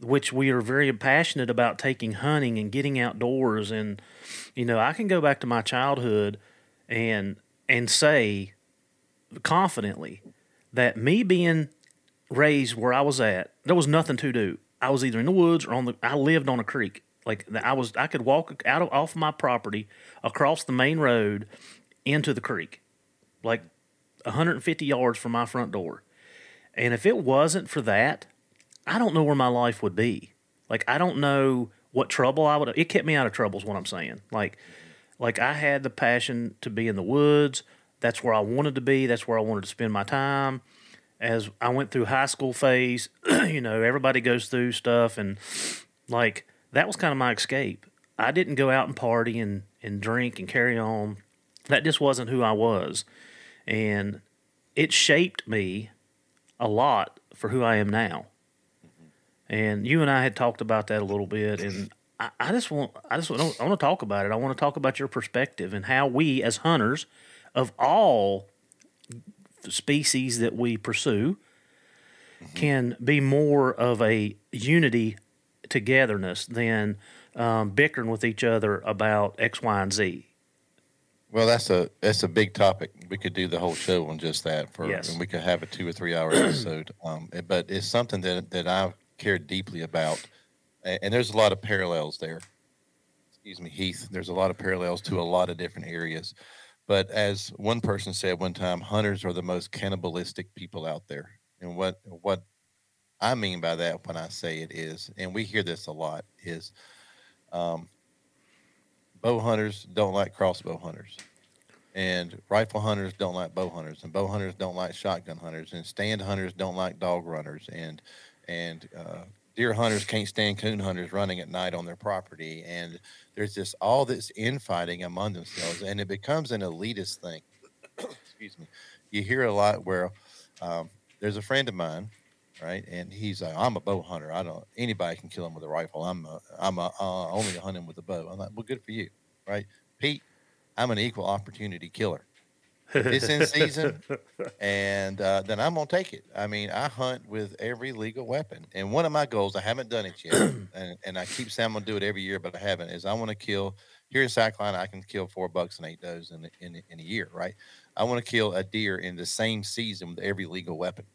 which we are very passionate about taking hunting and getting outdoors. And, you know, I can go back to my childhood and, and say confidently that me being raised where I was at, there was nothing to do. I was either in the woods or on the, I lived on a creek. Like I was, I could walk out of off my property across the main road into the creek, like 150 yards from my front door. And if it wasn't for that, I don't know where my life would be. Like I don't know what trouble I would. It kept me out of trouble. Is what I'm saying. Like, like I had the passion to be in the woods. That's where I wanted to be. That's where I wanted to spend my time. As I went through high school phase, you know, everybody goes through stuff, and like that was kind of my escape. I didn't go out and party and and drink and carry on. That just wasn't who I was, and it shaped me a lot for who I am now. And you and I had talked about that a little bit, and I, I just want I just want, I want to talk about it. I want to talk about your perspective and how we, as hunters of all species that we pursue, can be more of a unity togetherness than um, bickering with each other about X, Y, and Z. Well, that's a that's a big topic. We could do the whole show on just that for, Yes. and we could have a two or three hour episode. Um, but it's something that that I care deeply about, and, there's a lot of parallels there. Excuse me, Heath. There's a lot of parallels to a lot of different areas. But as one person said one time, hunters are the most cannibalistic people out there. And what what I mean by that when I say it is, and we hear this a lot, is um, bow hunters don't like crossbow hunters, and rifle hunters don't like bow hunters, and bow hunters don't like shotgun hunters, and stand hunters don't like dog runners, and and uh, deer hunters can't stand coon hunters running at night on their property, and there's just all this infighting among themselves, and it becomes an elitist thing. Excuse me. You hear a lot where um, there's a friend of mine right? And he's like, I'm a bow hunter. I don't anybody can kill him with a rifle. I'm a, I'm a, uh, only hunting with a bow. I'm like, well, good for you, right? Pete, I'm an equal opportunity killer. It's in season, and uh, then I'm gonna take it. I mean, I hunt with every legal weapon, and one of my goals, I haven't done it yet, and, and I keep saying I'm gonna do it every year, but I haven't. Is I want to kill here in Carolina, I can kill four bucks and eight does in in in a year, right? I want to kill a deer in the same season with every legal weapon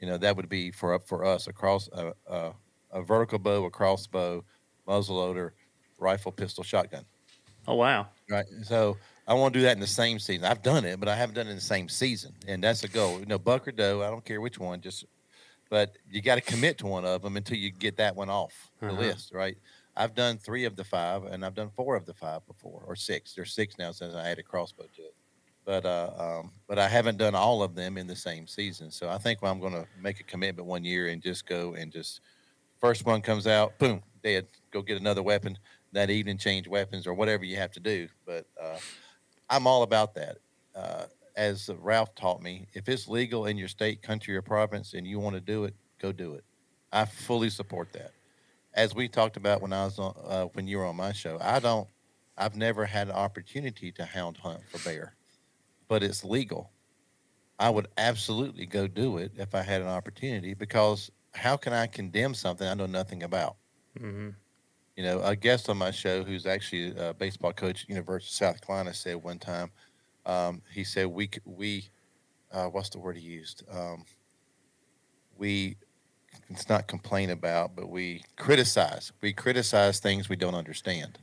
you know that would be for up for us across a, a, a vertical bow, a crossbow, muzzleloader, rifle, pistol, shotgun. Oh wow! Right. So I want to do that in the same season. I've done it, but I haven't done it in the same season, and that's a goal. You know, buck or doe, I don't care which one. Just, but you got to commit to one of them until you get that one off the Uh-huh. list, right? I've done three of the five, and I've done four of the five before, or six. There's six now since I added crossbow to it. But uh, um, but I haven't done all of them in the same season. So I think I'm going to make a commitment one year and just go and just first one comes out, boom, dead. Go get another weapon that evening, change weapons or whatever you have to do. But uh, I'm all about that. Uh, as Ralph taught me, if it's legal in your state, country, or province, and you want to do it, go do it. I fully support that. As we talked about when I was on, uh, when you were on my show, I don't, I've never had an opportunity to hound hunt for bear, but it's legal. I would absolutely go do it if I had an opportunity because how can I condemn something I know nothing about? hmm You know, a guest on my show who's actually a baseball coach at University of South Carolina said one time, um, he said we we uh, what's the word he used? Um, we it's not complain about, but we criticize. We criticize things we don't understand.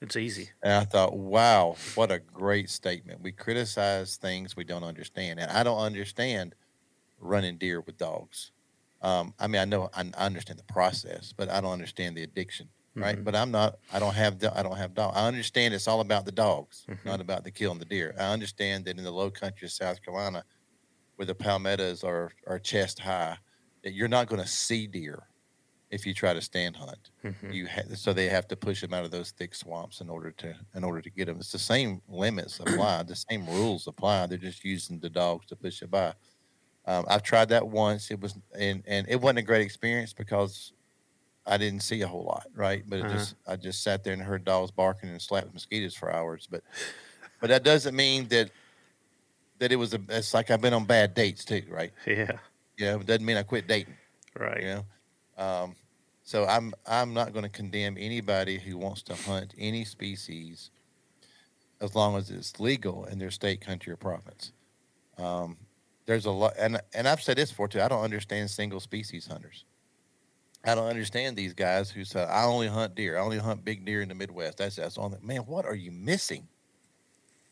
It's easy. And I thought, wow, what a great statement. We criticize things we don't understand. And I don't understand running deer with dogs. Um, I mean, I know I, I understand the process, but I don't understand the addiction, right? Mhm. But I'm not. I don't have. I don't have dog. I understand it's all about the dogs, Mhm. not about the killing the deer. I understand that in the low country of South Carolina, where the palmettos are are chest high, that you're not going to see deer if you try to stand hunt Mhm. you ha- so they have to push them out of those thick swamps in order to in order to get them. It's the same limits apply, the same rules apply. They're just using the dogs to push it by. Um, I've tried that once. It was and and it wasn't a great experience because I didn't see a whole lot, right? But it Uh-huh. just I just sat there and heard dogs barking and slapped mosquitoes for hours. But but that doesn't mean that that it was a. It's like I've been on bad dates too, right? Yeah. You know, it doesn't mean I quit dating Right. you know um, So I'm I'm not going to condemn anybody who wants to hunt any species as long as it's legal in their state, country, or province. Um, there's a lot, and and I've said this before too. I don't understand single species hunters. I don't understand these guys who say I only hunt deer. I only hunt big deer in the Midwest. That's that's on. Man, what are you missing?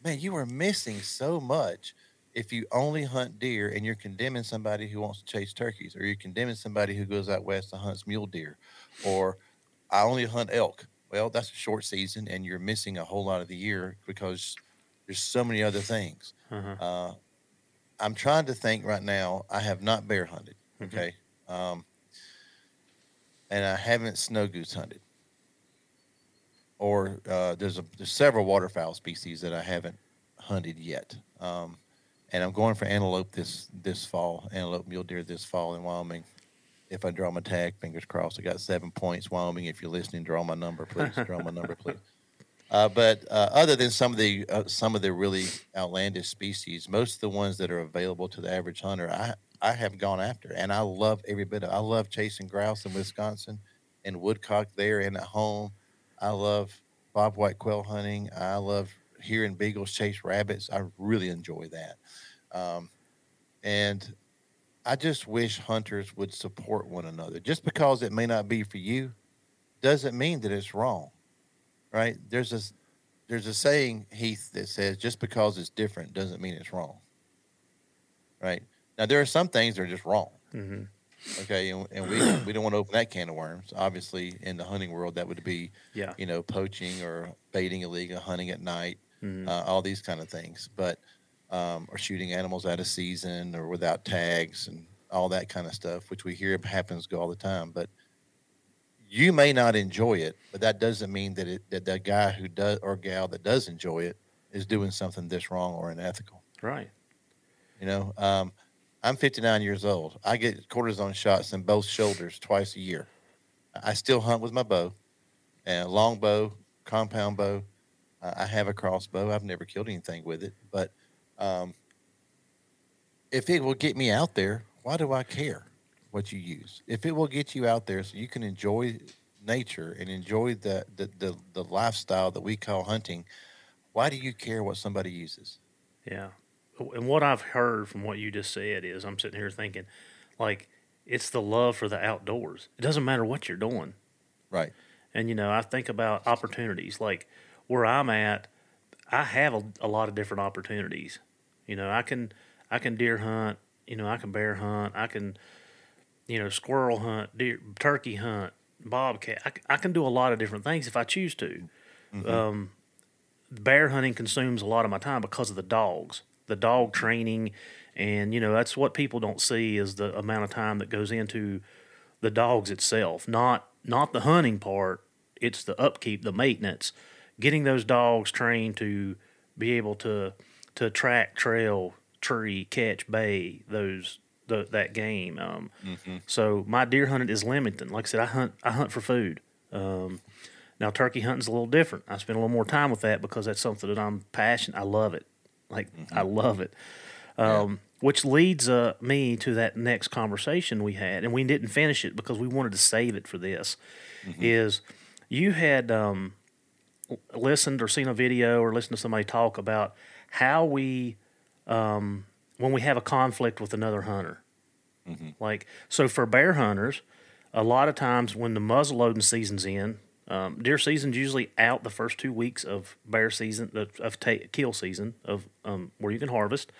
Man, you are missing so much if you only hunt deer and you're condemning somebody who wants to chase turkeys, or you're condemning somebody who goes out west and hunts mule deer, or I only hunt elk. Well, that's a short season, and you're missing a whole lot of the year because there's so many other things. Uh-huh. Uh, I'm trying to think right now. I have not bear hunted, Mhm. okay, um, and I haven't snow goose hunted. Or uh, there's a there's several waterfowl species that I haven't hunted yet. Um, and I'm going for antelope this this fall, antelope mule deer this fall in Wyoming. If I draw my tag, fingers crossed. I got seven points, Wyoming. If you're listening, draw my number, please. draw my number, please. Uh, but uh, other than some of the uh, some of the really outlandish species, most of the ones that are available to the average hunter, I I have gone after, and I love every bit of. I love chasing grouse in Wisconsin, and woodcock there and at home. I love bobwhite quail hunting. I love hearing beagles chase rabbits. I really enjoy that, um, and I just wish hunters would support one another. Just because it may not be for you, doesn't mean that it's wrong right? There's a there's a saying Heath that says just because it's different doesn't mean it's wrong. Right now, there are some things that are just wrong. hmm Okay, and, and we we don't want to open that can of worms. Obviously, in the hunting world, that would be Yeah. you know poaching or baiting illegal, hunting at night, Mhm. uh, all these kind of things. But um, or shooting animals out of season or without tags and all that kind of stuff, which we hear happens go all the time. But you may not enjoy it, but that doesn't mean that it that the guy who does or gal that does enjoy it is doing something that's wrong or unethical. Right. You know, um, I'm 59 years old. I get cortisone shots in both shoulders twice a year. I still hunt with my bow, and long bow, compound bow. I have a crossbow. I've never killed anything with it, but um, if it will get me out there, why do I care what you use? If it will get you out there so you can enjoy nature and enjoy the the, the, the lifestyle that we call hunting, why do you care what somebody uses? Yeah. And what I've heard from what you just said is I'm sitting here thinking, like, it's the love for the outdoors. It doesn't matter what you're doing. Right. And, you know, I think about opportunities. Like where I'm at, I have a, a lot of different opportunities. You know, I can I can deer hunt, you know, I can bear hunt, I can, you know, squirrel hunt, deer, turkey hunt, bobcat. I, I can do a lot of different things if I choose to. Um, bear hunting consumes a lot of my time because of the dogs, the dog training, and you know that's what people don't see is the amount of time that goes into the dogs itself, not not the hunting part. It's the upkeep, the maintenance, getting those dogs trained to be able to to track, trail, tree, catch, bay those the, that game. Um, So my deer hunting is limited. Like I said, I hunt I hunt for food. Um, now turkey hunting's a little different. I spend a little more time with that because that's something that I'm passionate. I love it. Like I love it. Um, Which leads uh, me to that next conversation we had, and we didn't finish it because we wanted to save it for this. Is you had um, listened or seen a video or listened to somebody talk about how we um, when we have a conflict with another hunter. Like so for bear hunters, a lot of times when the muzzle loading season's in, um, deer season's usually out the first two weeks of bear season of, of ta- kill season of um, where you can harvest,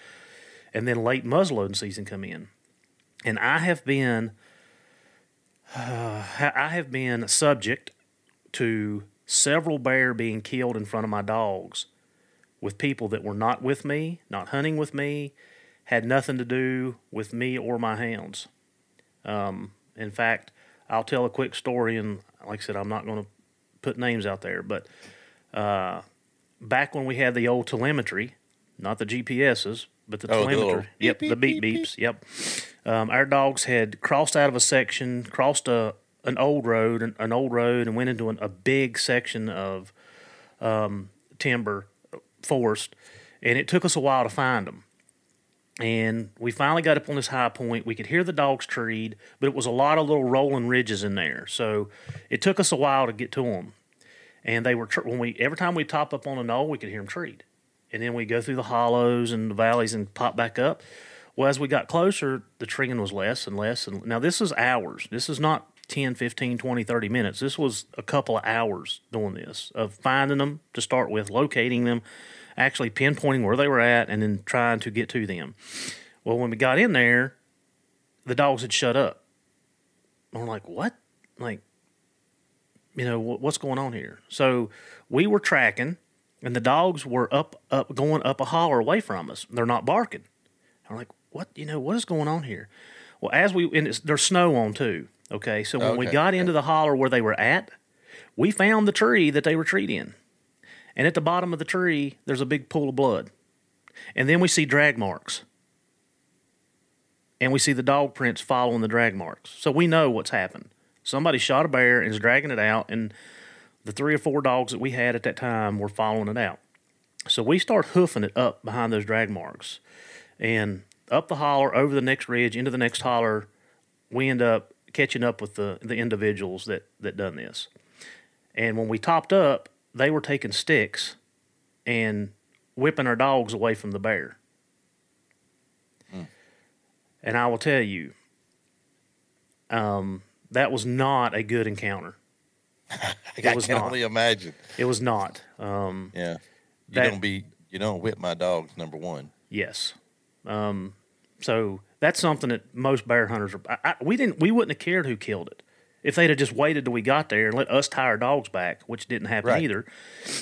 and then late muzzle loading season come in. And I have been, I have been subject to several bear being killed in front of my dogs with people that were not with me, not hunting with me, had nothing to do with me or my hounds. Um, in fact, I'll tell a quick story, and like I said, I'm not going to put names out there, but uh, back when we had the old telemetry, not the GPSs, but the Oh, the telemetry, yep, beep, the beep, beep beeps, yep. Um, our dogs had crossed out of a section, crossed a an old road, an, an old road, and went into an, a big section of um, timber forest, and it took us a while to find them. And we finally got up on this high point. We could hear the dogs treed, but it was a lot of little rolling ridges in there. So it took us a while to get to them. And they were when we every time we top up on a knoll, we could hear them treed, and then we go through the hollows and the valleys and pop back up. Well, as we got closer, the treeing was less and less. And now this is hours. This is not 10, 15, 20, 30 minutes. This was a couple of hours doing this of finding them to start with, locating them, actually pinpointing where they were at, and then trying to get to them. Well, when we got in there, the dogs had shut up. We're like, what? Like, you know, what's going on here? So we were tracking, and the dogs were up, up, going up a holler away from us. They're not barking. I'm like, what? You know, what is going on here? Well, as we, and there's snow on too. Okay. So when okay. we got into the holler where they were at, we found the tree that they were treating. in. And at the bottom of the tree, there's a big pool of blood. And then we see drag marks. And we see the dog prints following the drag marks. So we know what's happened. Somebody shot a bear and is dragging it out, and the three or four dogs that we had at that time were following it out. So we start hoofing it up behind those drag marks. And up the holler, over the next ridge, into the next holler, we end up catching up with the, the individuals that, that done this. And when we topped up, they were taking sticks and whipping our dogs away from the bear. Mm. And I will tell you, um, that was not a good encounter. I was can not. only imagine. It was not. Um, yeah, you that, don't be you don't whip my dogs. Number one. Yes. Um, so that's something that most bear hunters are. I, I, we didn't. We wouldn't have cared who killed it if they'd have just waited till we got there and let us tie our dogs back, which didn't happen right. either.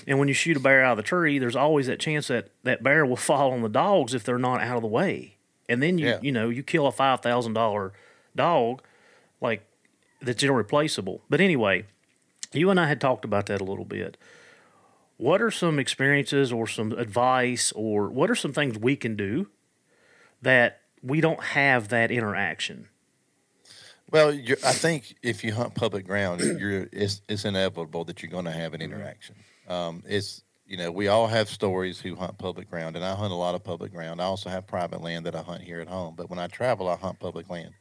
And when you shoot a bear out of the tree, there's always that chance that that bear will fall on the dogs if they're not out of the way. And then you yeah. you know you kill a five thousand dollar dog, like that's irreplaceable. But anyway, you and I had talked about that a little bit. What are some experiences or some advice or what are some things we can do that we don't have that interaction? Well, I think if you hunt public ground, you're it's, it's inevitable that you're going to have an mm-hmm. interaction. Um, it's you know we all have stories who hunt public ground, and I hunt a lot of public ground. I also have private land that I hunt here at home, but when I travel, I hunt public land.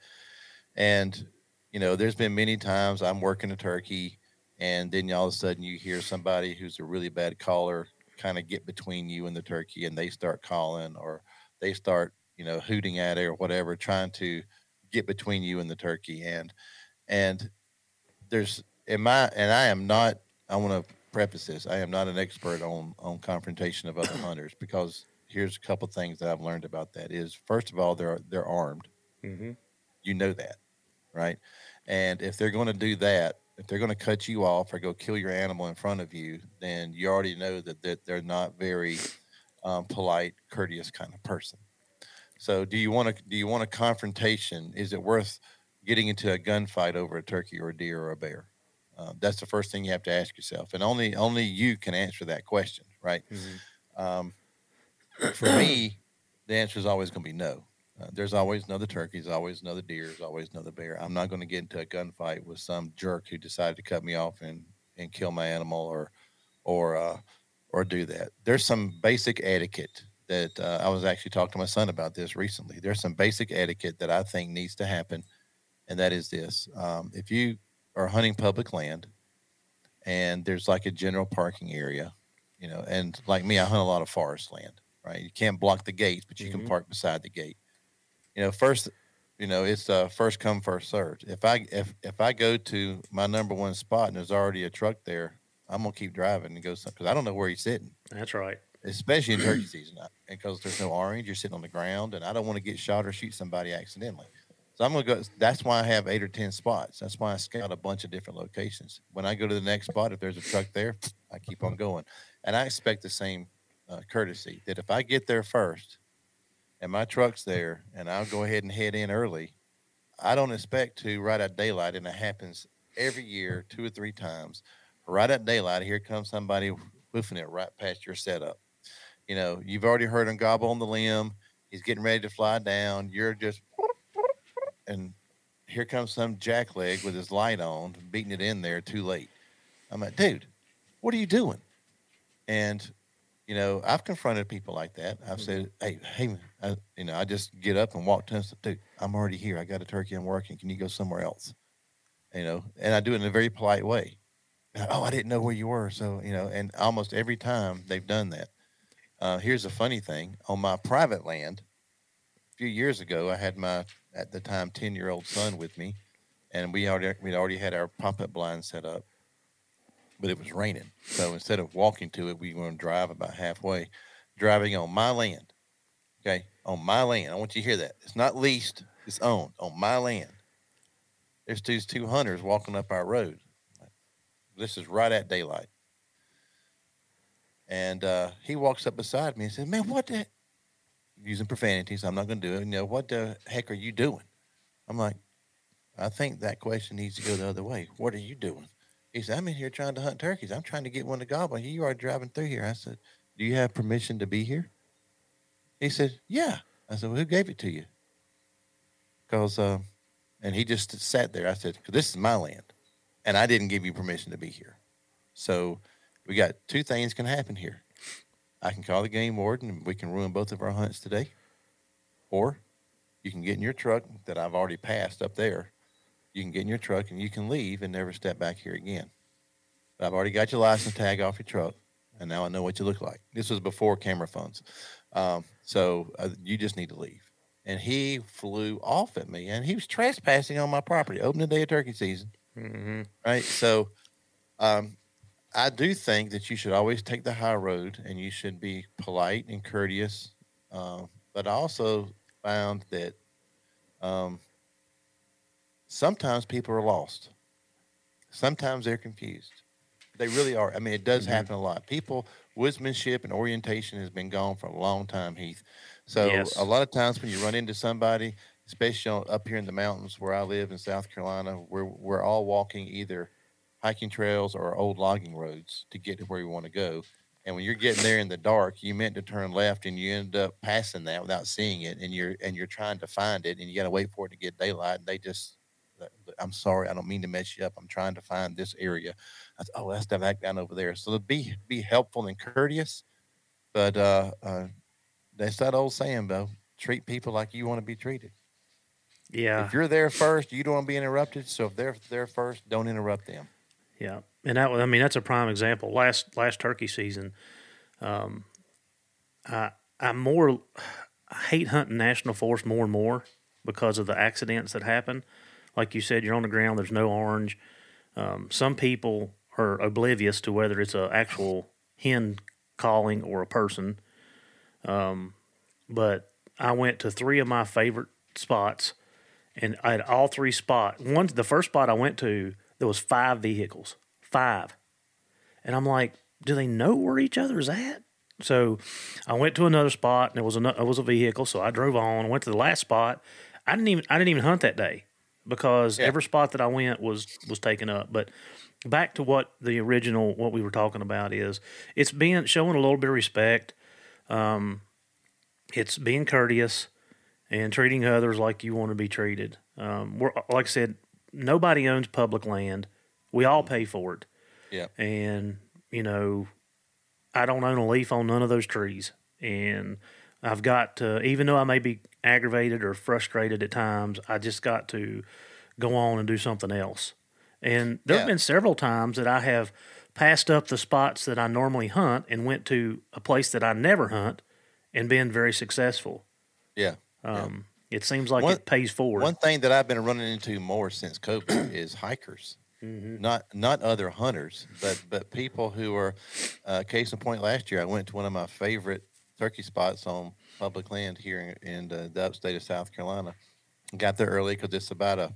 And you know, there's been many times I'm working a turkey, and then all of a sudden you hear somebody who's a really bad caller kind of get between you and the turkey, and they start calling or they start you know hooting at it or whatever, trying to get between you and the turkey. And and there's in my and I am not. I want to preface this. I am not an expert on on confrontation of other hunters because here's a couple things that I've learned about that. Is first of all they're they're armed. Mm-hmm. You know that, right? And if they're going to do that, if they're going to cut you off or go kill your animal in front of you, then you already know that, that they're not very um, polite, courteous kind of person. So, do you want to do you want a confrontation? Is it worth getting into a gunfight over a turkey or a deer or a bear? Uh, that's the first thing you have to ask yourself, and only only you can answer that question, right? Mm-hmm. Um, for me, the answer is always going to be no. Uh, there's always another turkey, there's always another deer, there's always another bear. I'm not going to get into a gunfight with some jerk who decided to cut me off and and kill my animal or or uh, or do that. There's some basic etiquette that uh, I was actually talking to my son about this recently. There's some basic etiquette that I think needs to happen, and that is this: um, if you are hunting public land, and there's like a general parking area, you know, and like me, I hunt a lot of forest land. Right, you can't block the gates, but you mm-hmm. can park beside the gate. You know, first, you know, it's uh, first come first served. If I if if I go to my number one spot and there's already a truck there, I'm gonna keep driving and go because I don't know where he's sitting. That's right especially in turkey season, because there's no orange. You're sitting on the ground, and I don't want to get shot or shoot somebody accidentally. So I'm gonna go. That's why I have eight or ten spots. That's why I scout a bunch of different locations. When I go to the next spot, if there's a truck there, I keep on going, and I expect the same uh, courtesy. That if I get there first, and my truck's there, and I'll go ahead and head in early, I don't expect to right at daylight, and it happens every year, two or three times. Right at daylight, here comes somebody woofing it right past your setup you know, you've already heard him gobble on the limb. He's getting ready to fly down. You're just, and here comes some jackleg with his light on, beating it in there too late. I'm like, dude, what are you doing? And, you know, I've confronted people like that. I've Mm-hmm. said, "Hey, hey, I, you know, I just get up and walk to them. Dude, I'm already here. I got a turkey. I'm working. Can you go somewhere else?" You know, and I do it in a very polite way. Oh, I didn't know where you were. So you know, and almost every time they've done that. Uh, here's a funny thing: on my private land, a few years ago, I had my at the time ten year old son with me, and we already we already had our pop up blind set up but it was raining. So instead of walking to it, we were going to drive about halfway, driving on my land. Okay, on my land. I want you to hear that. It's not leased; it's owned on my land. There's these two hunters walking up our road. This is right at daylight, and uh, he walks up beside me and says, "Man, what the?" Using profanity, so I'm not to do it. You know, what the heck are you doing? I'm like, I think that question needs to go the other way. What are you doing? He said, I'm in here trying to hunt turkeys. I'm trying to get one to gobble. You are driving through here. I said, Do you have permission to be here? He said, Yeah. I said, Well, who gave it to you? Because, uh, and he just sat there. I said, this is my land, and I didn't give you permission to be here. So we got two things can happen here. I can call the game warden, and we can ruin both of our hunts today. Or you can get in your truck that I've already passed up there you can get in your truck and you can leave and never step back here again. But I've already got your license tag off your truck, and now I know what you look like. This was before camera phones, um, so uh, you just need to leave. And he flew off at me, and he was trespassing on my property. Opening day of turkey season, Mm-hmm. right? So, um, I do think that you should always take the high road, and you should be polite and courteous. Um, but I also found that um, sometimes people are lost. Sometimes they're confused. They really are. I mean, it does Mhm. happen a lot. People, woodsmanship and orientation has been gone for a long time, Heath. So Yes. a lot of times when you run into somebody, especially up here in the mountains where I live in South Carolina, we're we're all walking either hiking trails or old logging roads to get to where you want to go. And when you're getting there in the dark, you meant to turn left and you end up passing that without seeing it, and you're and you're trying to find it, and you got to wait for it to get daylight. And they just, I'm sorry, I don't mean to mess you up. I'm trying to find this area. Said, oh, that's that back down over there. So be be helpful and courteous, but uh, uh, that's that old saying though: treat people like you want to be treated. Yeah. If you're there first, you don't want to be interrupted. So if they're there first, don't interrupt them. Yeah, and that I mean that's a prime example. Last last turkey season, um, I I more I hate hunting national forest more and more because of the accidents that happen. Like you said, you're on the ground. There's no orange. Um, some people are oblivious to whether it's a actual hen calling or a person. Um, but I went to three of my favorite spots, and at all three spots, one the first spot I went to there was five vehicles, five, and I'm like, do they know where each other's at? So I went to another spot, and there was a it was a vehicle. So I drove on, went to the last spot. I didn't even I didn't even hunt that day because Yeah. every spot that I went was was taken up. But back to what the original what we were talking about is it's being showing a little bit of respect. Um, it's being courteous and treating others like you want to be treated. Um, we're like I said, nobody owns public land. We all pay for it. Yeah. And you know, I don't own a leaf on none of those trees, and I've got to, even though I may be aggravated or frustrated at times, I just got to go on and do something else. And there have Yeah. been several times that I have passed up the spots that I normally hunt and went to a place that I never hunt and been very successful. Yeah. Um, It seems like One- it pays forward. One thing that I've been running into more since COVID is hikers. Mm-hmm. Not not other hunters, but but people who are. Uh, case in point, last year I went to one of my favorite turkey spots on public land here in, in the, the upstate of South Carolina. Got there early because it's about a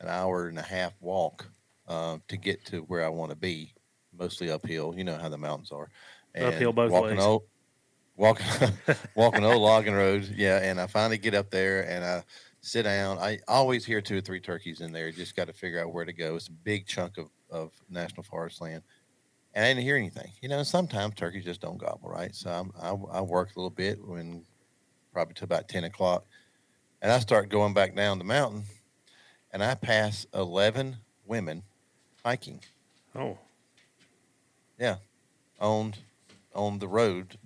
an hour and a half walk uh, to get to where I want to be, mostly uphill. You know how the mountains are. Uphill both walking ways. Old, walking walking old logging roads. Yeah, and I finally get up there and I sit down. I always hear two or three turkeys in there. Just got to figure out where to go. It's a big chunk of, of national forest land. And I didn't hear anything. You know, sometimes turkeys just don't gobble, right? So I'm, I, I worked a little bit when probably to about 10 o'clock. And I start going back down the mountain and I pass 11 women hiking oh, yeah, owned on the road,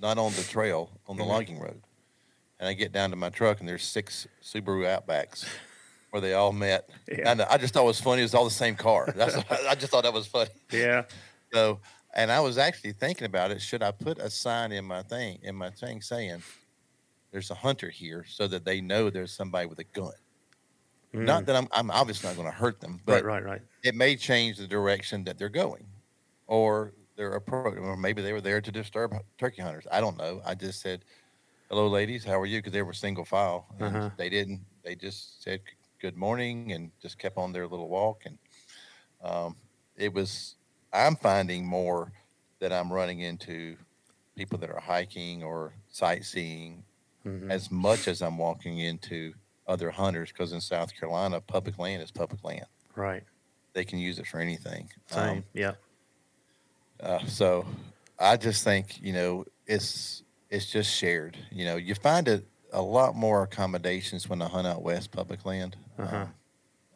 not, on the trail, on the Mhm. logging road. And I get down to my truck, and there's six Subaru Outbacks where they all met. Yeah. And I just thought it was funny. It was all the same car. That's I just thought that was funny. Yeah. So, and I was actually thinking about it. Should I put a sign in my thing in my thing saying, "There's a hunter here," so that they know there's somebody with a gun. Not that I'm I'm obviously not going to hurt them, Mm. but right, right, right. it may change the direction that they're going, or their approach, or maybe they were there to disturb turkey hunters. I don't know. I just said, "Hello, ladies. How are you?" Because they were single file, and Uh-huh. they didn't. They just said good morning and just kept on their little walk. And um, it was. I'm finding more that I'm running into people that are hiking or sightseeing Mhm. as much as I'm walking into other hunters because in South Carolina, public land is public land. Right. They can use it for anything. Same. Um, yeah. Uh, so I just think you know it's it's just shared. You know, you find it a lot more accommodations when I hunt out west public land. Uh-huh. Um,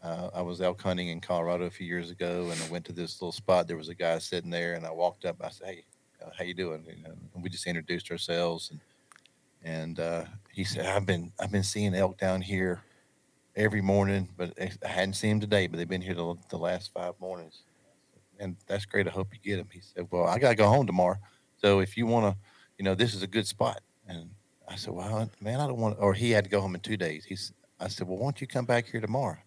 uh, I was elk hunting in Colorado a few years ago, and I went to this little spot. There was a guy sitting there, and I walked up. I said, "Hey, uh, how you doing?" You know, and we just introduced ourselves, and and uh, he said, "I've been I've been seeing elk down here every morning, but I I hadn't seen them today. But they've been here the, the last five mornings, and that's great. I hope you get him. He said, "Well, I gotta go home tomorrow, so if you want to, you know, this is a good spot." And I said, "Well, man, I don't want." Or he had to go home in two days. He's. I said, "Well, why don't you come back here tomorrow?"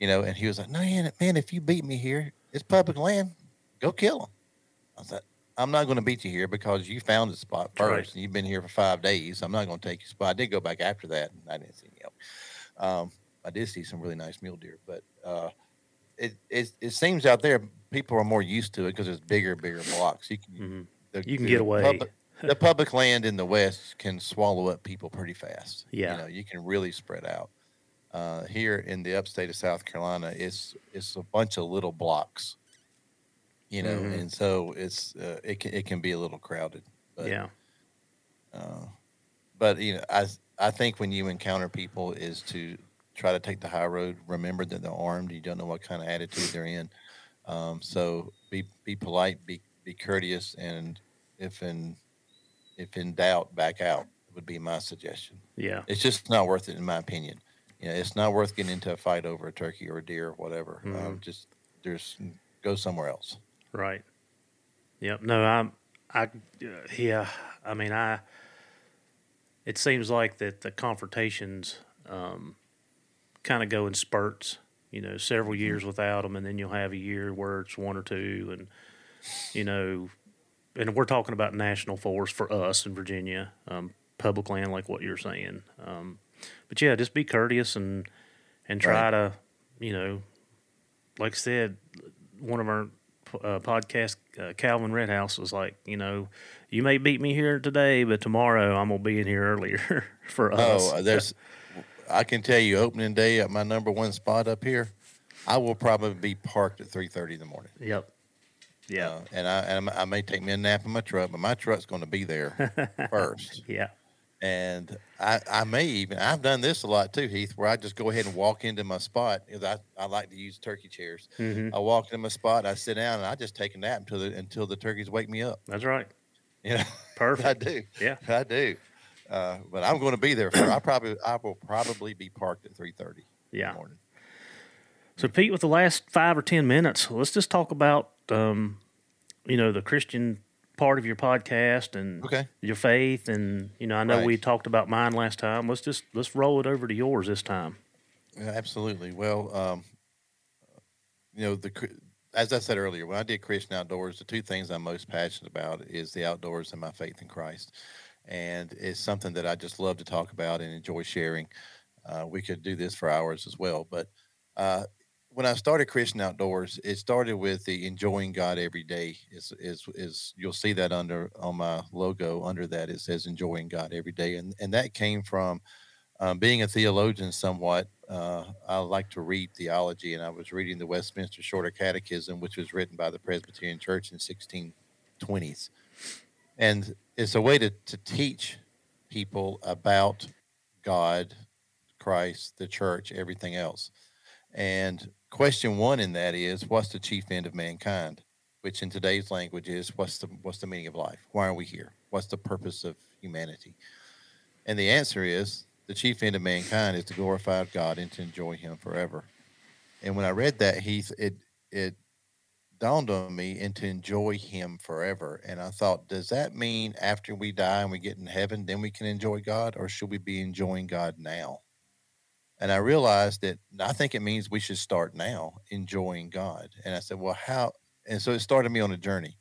You know, and he was like, "No, man, man, if you beat me here, it's public land. Go kill him. I said, "I'm not going to beat you here because you found the spot first, Right. and you've been here for five days. I'm not going to take your spot." I did go back after that, and I didn't see any elk. Um, I did see some really nice mule deer, but uh, it, it it seems out there people are more used to it because it's bigger, bigger blocks. You can Mhm. the, You can the get away. Public, the public land in the west can swallow up people pretty fast. Yeah. you know, you can really spread out. Uh, here in the upstate of South Carolina, it's it's a bunch of little blocks. You know, Mhm. and so it's uh, it can it can be a little crowded. But, yeah. uh, but you know, I I think when you encounter people is to try to take the high road. Remember that they're armed. You don't know what kind of attitude they're in. Um, so be be polite, be be courteous, and if in if in doubt, back out would be my suggestion. Yeah. It's just not worth it, in my opinion. You know, it's not worth getting into a fight over a turkey or a deer or whatever. Um, Mhm. just there's go somewhere else. Right. Yep. No, I'm. I. Uh, yeah. I mean, I. It seems like that the confrontations um, kind of go in spurts. You know, several years without them, and then you'll have a year where it's one or two, and you know, and we're talking about national forest for us in Virginia, um, public land, like what you're saying. Um, but yeah, just be courteous and and try Right. to, you know, like I said, one of our uh, podcast, uh, Calvin Redhouse was like, you know, you may beat me here today, but tomorrow I'm gonna be in here earlier for us. Oh, there's. I can tell you, opening day at my number one spot up here, I will probably be parked at three thirty in the morning. Yep. Yeah. Uh, and I and I may take me a nap in my truck, but my truck's going to be there first. yeah. And I, I may even I've done this a lot too, Heath, where I just go ahead and walk into my spot because I, I like to use turkey chairs. hmm I walk into my spot, I sit down, and I just take a nap until the until the turkeys wake me up. That's right. You know, I Perfect. do. Yeah. I do. Uh, but I'm going to be there for. I probably I will probably be parked at three thirty in Yeah. the morning. So, Pete, with the last five or ten minutes, let's just talk about, um, you know, the Christian part of your podcast and Okay. your faith, and you know, I know Right. we talked about mine last time. Let's just let's roll it over to yours this time. Yeah, absolutely. Well, um, you know, the as I said earlier, when I did Christian Outdoors, the two things I'm most passionate about is the outdoors and my faith in Christ, and it's something that I just love to talk about and enjoy sharing. Uh, we could do this for hours as well, but uh, when I started Christian Outdoors, it started with the enjoying God every day. Is is is you'll see that under on my logo under that it says enjoying God every day, and and that came from um, being a theologian somewhat, uh, I like to read theology, and I was reading the Westminster Shorter Catechism, which was written by the Presbyterian Church in 1620s, and it's a way to to teach people about God, Christ, the church, everything else. And question one in that is, what's the chief end of mankind? which in today's language is what's the what's the meaning of life? Why are we here? What's the purpose of humanity? And the answer is the chief end of mankind is to glorify God and to enjoy Him forever. And when I read that, Heath, it it dawned on me and to enjoy Him forever. And I thought, does that mean after we die and we get in heaven, then we can enjoy God, or should we be enjoying God now? And I realized that I think it means we should start now enjoying God. And I said, well, how? And so it started me on a journey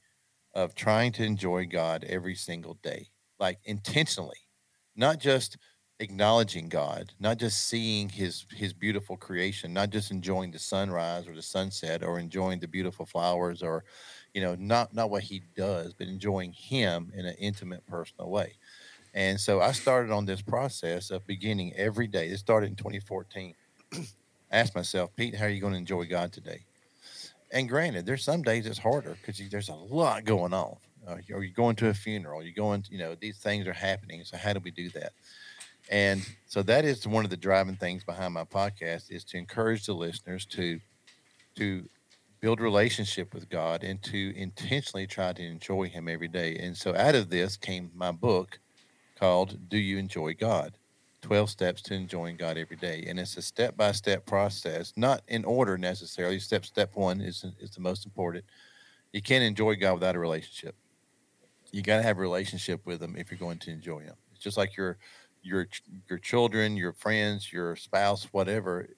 of trying to enjoy God every single day, like intentionally, not just acknowledging God, not just seeing his his beautiful creation, not just enjoying the sunrise or the sunset or enjoying the beautiful flowers or you know, not not what he does, but enjoying him in an intimate personal way. And so I started on this process of beginning every day. It started in 2014. Ask myself, Pete, how are you going to enjoy God today? And granted, there's some days it's harder because there's a lot going on. Uh, are you going to a funeral? You're going, to, you know, these things are happening. So how do we do that? And so that is one of the driving things behind my podcast is to encourage the listeners to to build relationship with God and to intentionally try to enjoy him every day. And so out of this came my book called Do You Enjoy God? 12 steps to enjoying God every day. And it's a step by step process, not in order necessarily. Step step one is, is the most important. You can't enjoy God without a relationship. You got to have a relationship with Him if you're going to enjoy Him. It's just like your your your children, your friends, your spouse, whatever.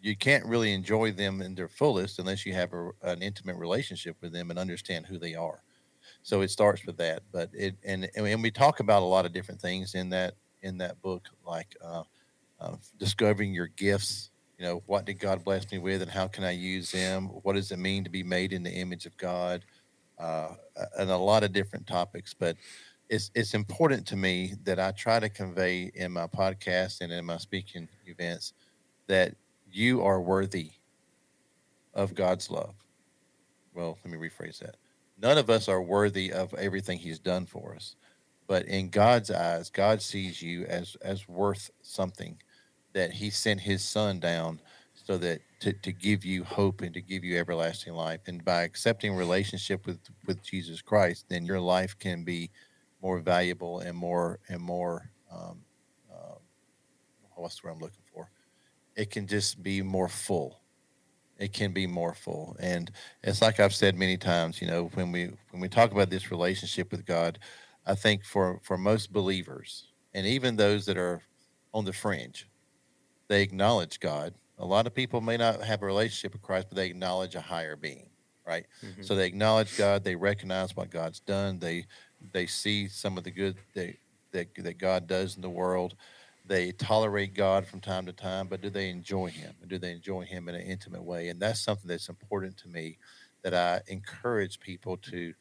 You can't really enjoy them in their fullest unless you have a, an intimate relationship with them and understand who they are. So it starts with that. But it and and we talk about a lot of different things in that in that book, like uh, uh, discovering your gifts. You know, what did God bless me with, and how can I use them? What does it mean to be made in the image of God? Uh, and a lot of different topics. But it's it's important to me that I try to convey in my podcast and in my speaking events that you are worthy of God's love. Well, let me rephrase that. None of us are worthy of everything He's done for us but in God's eyes, God sees you as as worth something that He sent His Son down so that to, to give you hope and to give you everlasting life. And by accepting relationship with with Jesus Christ, then your life can be more valuable and more and more. Um, uh, what's the word I'm looking for? It can just be more full. It can be more full, and it's like I've said many times. You know, when we when we talk about this relationship with God, I think for for most believers, and even those that are on the fringe, they acknowledge God. A lot of people may not have a relationship with Christ, but they acknowledge a higher being, right? Mm-hmm. So they acknowledge God. They recognize what God's done. They they see some of the good that that, that God does in the world. They tolerate God from time to time, but do they enjoy Him? And do they enjoy Him in an intimate way? And that's something that's important to me. That I encourage people to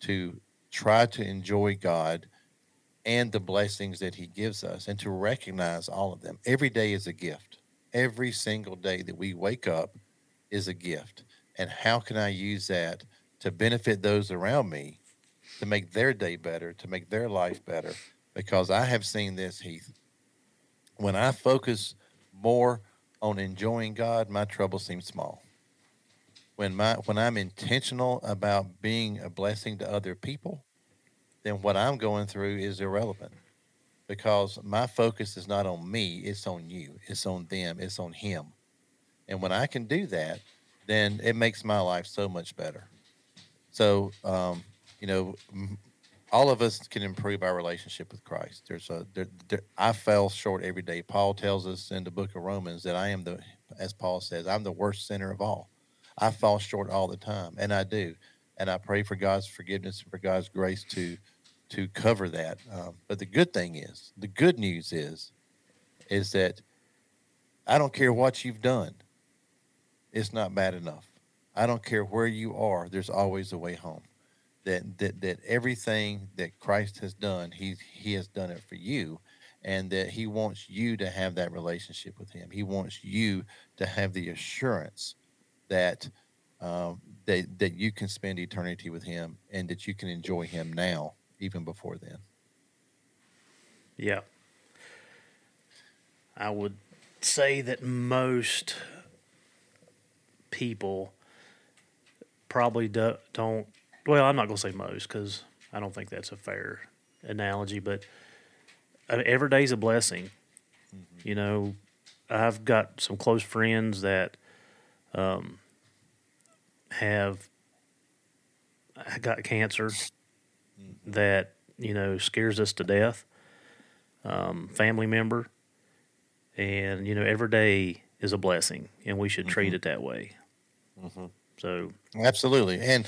to try to enjoy God and the blessings that He gives us and to recognize all of them. Every day is a gift. Every single day that we wake up is a gift. And how can I use that to benefit those around me, to make their day better, to make their life better? Because I have seen this, Heath. When I focus more on enjoying God, my trouble seems small when my when I'm intentional about being a blessing to other people, then what I'm going through is irrelevant because my focus is not on me, it's on you, it's on them, it's on him. And when I can do that, then it makes my life so much better. So, um, you know, all of us can improve our relationship with Christ. There's a, there, there, I fell short every day. Paul tells us in the book of Romans that I am the, as Paul says, I'm the worst sinner of all. I fall short all the time, and I do. And I pray for God's forgiveness and for God's grace to to cover that. Um, but the good thing is, the good news is, is that I don't care what you've done. It's not bad enough. I don't care where you are. There's always a way home. That that that everything that Christ has done, he he has done it for you, and that he wants you to have that relationship with him. He wants you to have the assurance that um, that that you can spend eternity with Him and that you can enjoy Him now, even before then. Yeah, I would say that most people probably do, don't. Well, I'm not going to say most because I don't think that's a fair analogy, but I mean, every day's a blessing. You know, I've got some close friends that um, have got cancer that you know scares us to death. Um, family member, and you know, every day is a blessing, and we should treat it that way. So Absolutely. And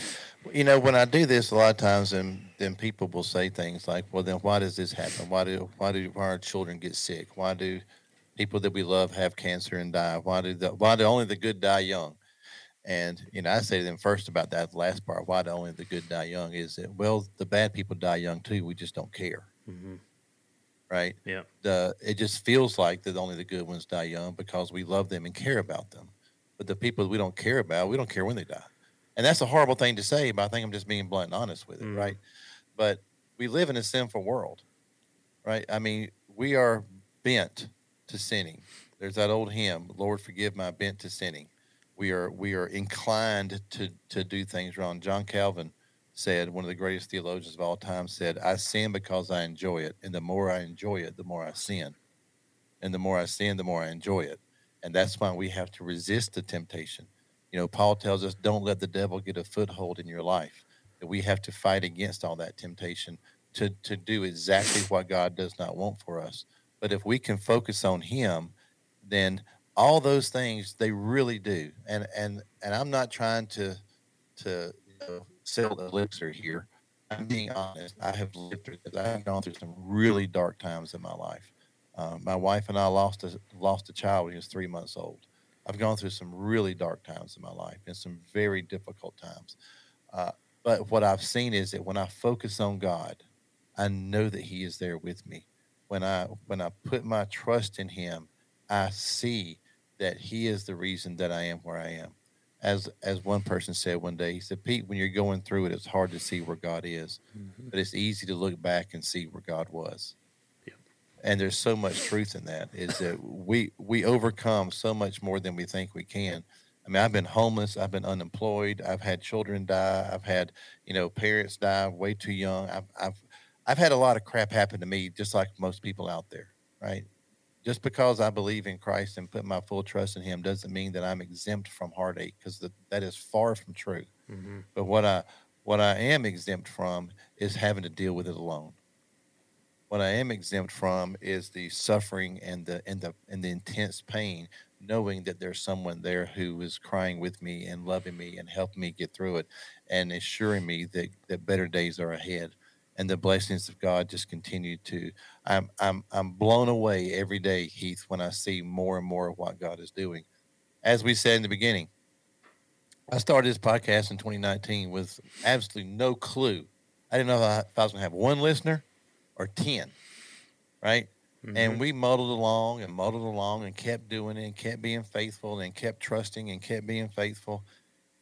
you know, when I do this a lot of times then then people will say things like, Well then why does this happen? Why do why do our children get sick? Why do people that we love have cancer and die? Why do the why do only the good die young? And you know, I say to them first about that last part, why do only the good die young is that well, the bad people die young too, we just don't care. mhm. Right? yeah, the it just feels like that only the good ones die young because we love them and care about them. But the people we don't care about, we don't care when they die. And that's a horrible thing to say, but I think I'm just being blunt and honest with it, Mhm. right? But we live in a sinful world, right? I mean, we are bent to sinning. There's that old hymn, Lord forgive my bent to sinning. We are we are inclined to to do things wrong. John Calvin said, one of the greatest theologians of all time said, I sin because I enjoy it. And the more I enjoy it, the more I sin. And the more I sin, the more I enjoy it. And that's why we have to resist the temptation. You know, Paul tells us, don't let the devil get a foothold in your life. That we have to fight against all that temptation to, to do exactly what God does not want for us. But if we can focus on him, then all those things they really do. And and and I'm not trying to to you know, sell the elixir here. I'm being honest. I have lived through this. I have gone through some really dark times in my life. Uh, my wife and I lost a lost a child when he was three months old. I've gone through some really dark times in my life and some very difficult times. Uh, but what I've seen is that when I focus on God, I know that He is there with me. When I when I put my trust in Him, I see that He is the reason that I am where I am. As as one person said one day, he said, "Pete, when you're going through it, it's hard to see where God is, but it's easy to look back and see where God was." And there's so much truth in that. Is that we we overcome so much more than we think we can. I mean, I've been homeless, I've been unemployed, I've had children die, I've had you know parents die way too young. I've I've I've had a lot of crap happen to me, just like most people out there, right? Just because I believe in Christ and put my full trust in Him doesn't mean that I'm exempt from heartache, because that is far from true. Mhm. But what I what I am exempt from is having to deal with it alone. What I am exempt from is the suffering and the and the and the intense pain, knowing that there's someone there who is crying with me and loving me and helping me get through it, and assuring me that that better days are ahead, and the blessings of God just continue to. I'm I'm I'm blown away every day, Heath, when I see more and more of what God is doing. As we said in the beginning, I started this podcast in 2019 with absolutely no clue. I didn't know if I, if I was going to have one listener or 10, right? Mhm. And we muddled along and muddled along and kept doing it and kept being faithful and kept trusting and kept being faithful.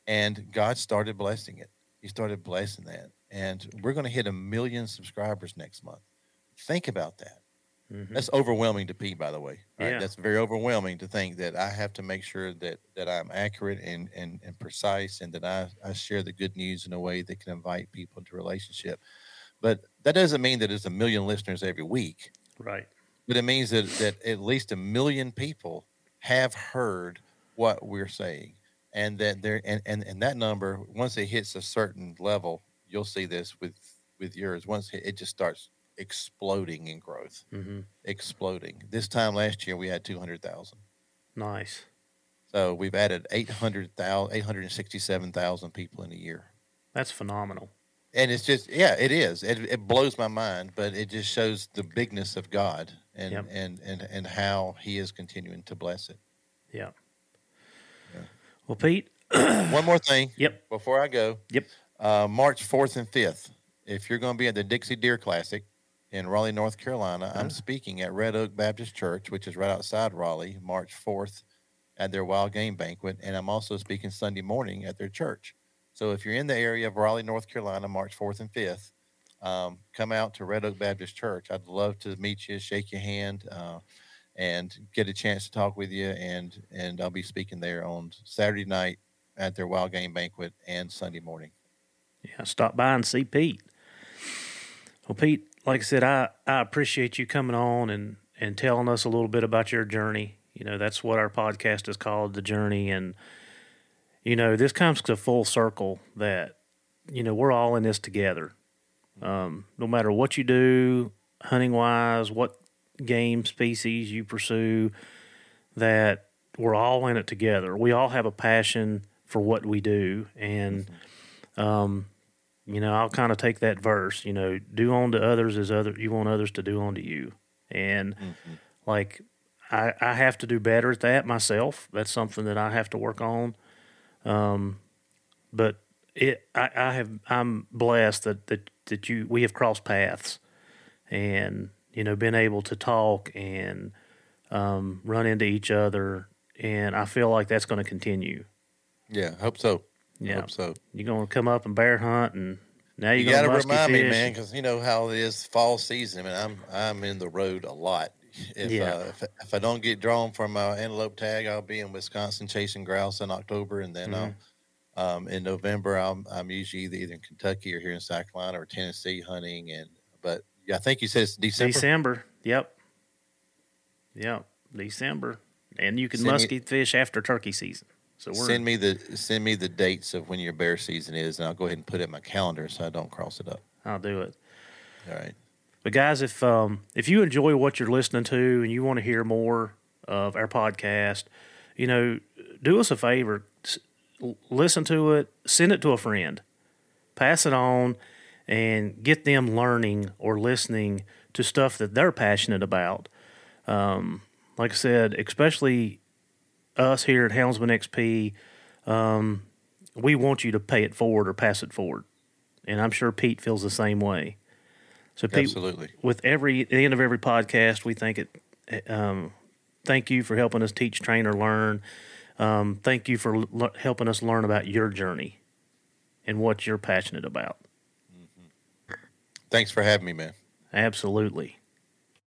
And God started blessing it. He started blessing that. And we're going to hit a million subscribers next month. Think about that. Mhm. That's overwhelming to Pete, by the way. Right? Yeah. That's very overwhelming to think that I have to make sure that that I'm accurate and and, and precise, and that I, I share the good news in a way that can invite people into relationship. But that doesn't mean that it's a million listeners every week. right. But it means that that at least a million people have heard what we're saying, and that there and, and and that number once it hits a certain level, you'll see this with with yours. Once it, just starts exploding in growth hmm exploding. This time last year, we had 200,000. Nice. So we've added 800,000, 867,000 people in a year. That's phenomenal. And it's just, yeah, it is. It, it blows my mind, but it just shows the bigness of God and, Yep. and, and, and how he is continuing to bless it. Yeah. Yeah. Well, Pete. One more thing Yep. before I go. Yep. Uh, March 4th and 5th, if you're going to be at the Dixie Deer Classic in Raleigh, North Carolina, I'm Uh. speaking at Red Oak Baptist Church, which is right outside Raleigh, March 4th at their wild game banquet. And I'm also speaking Sunday morning at their church. So if you're in the area of Raleigh, North Carolina, March 4th and 5th, um, come out to Red Oak Baptist Church. I'd love to meet you, shake your hand, uh, and get a chance to talk with you. And and I'll be speaking there on Saturday night at their wild game banquet and Sunday morning. Yeah, stop by and see Pete. Well, Pete, like I said, I, I appreciate you coming on and, and telling us a little bit about your journey. You know, that's what our podcast is called, The Journey. And, you know, this comes to full circle that, you know, we're all in this together. Um, no matter what you do, hunting wise, what game species you pursue, that we're all in it together. We all have a passion for what we do. And, um, you know, I'll kind of take that verse, you know, do unto others as other you want others to do unto you. And like I, I have to do better at that myself. That's something that I have to work on. Um, but it I, I have I'm blessed that, that that you we have crossed paths and you know been able to talk and um, run into each other and I feel like that's going to continue. Yeah, hope so. Yeah. Hope so. You're going to come up and bear hunt and now You got to remind me, man, because you know how it is fall season. I mean, I'm I'm in the road a lot. If, Yeah. uh, if, if I don't get drawn for my antelope tag, I'll be in Wisconsin chasing grouse in October, and then Mhm. I'll, um, in November I'm I'm usually either, either in Kentucky or here in South Carolina or Tennessee hunting. And but yeah, I think you said it's December. December. Yep. Yep. December. And you can musky fish after turkey season. So we're Send me the send me the dates of when your bear season is, and I'll go ahead and put it in my calendar so I don't cross it up. I'll do it. All right. But guys, if um, if you enjoy what you're listening to and you want to hear more of our podcast, you know, do us a favor, listen to it, send it to a friend, pass it on, and get them learning or listening to stuff that they're passionate about. Um, like I said, especially us here at Houndsman XP, um, we want you to pay it forward or pass it forward, and I'm sure Pete feels the same way. So Absolutely. with every at the end of every podcast, we thank it. Um, thank you for helping us teach, train, or learn. Um, thank you for l- helping us learn about your journey and what you're passionate about. Thanks for having me, man. Absolutely.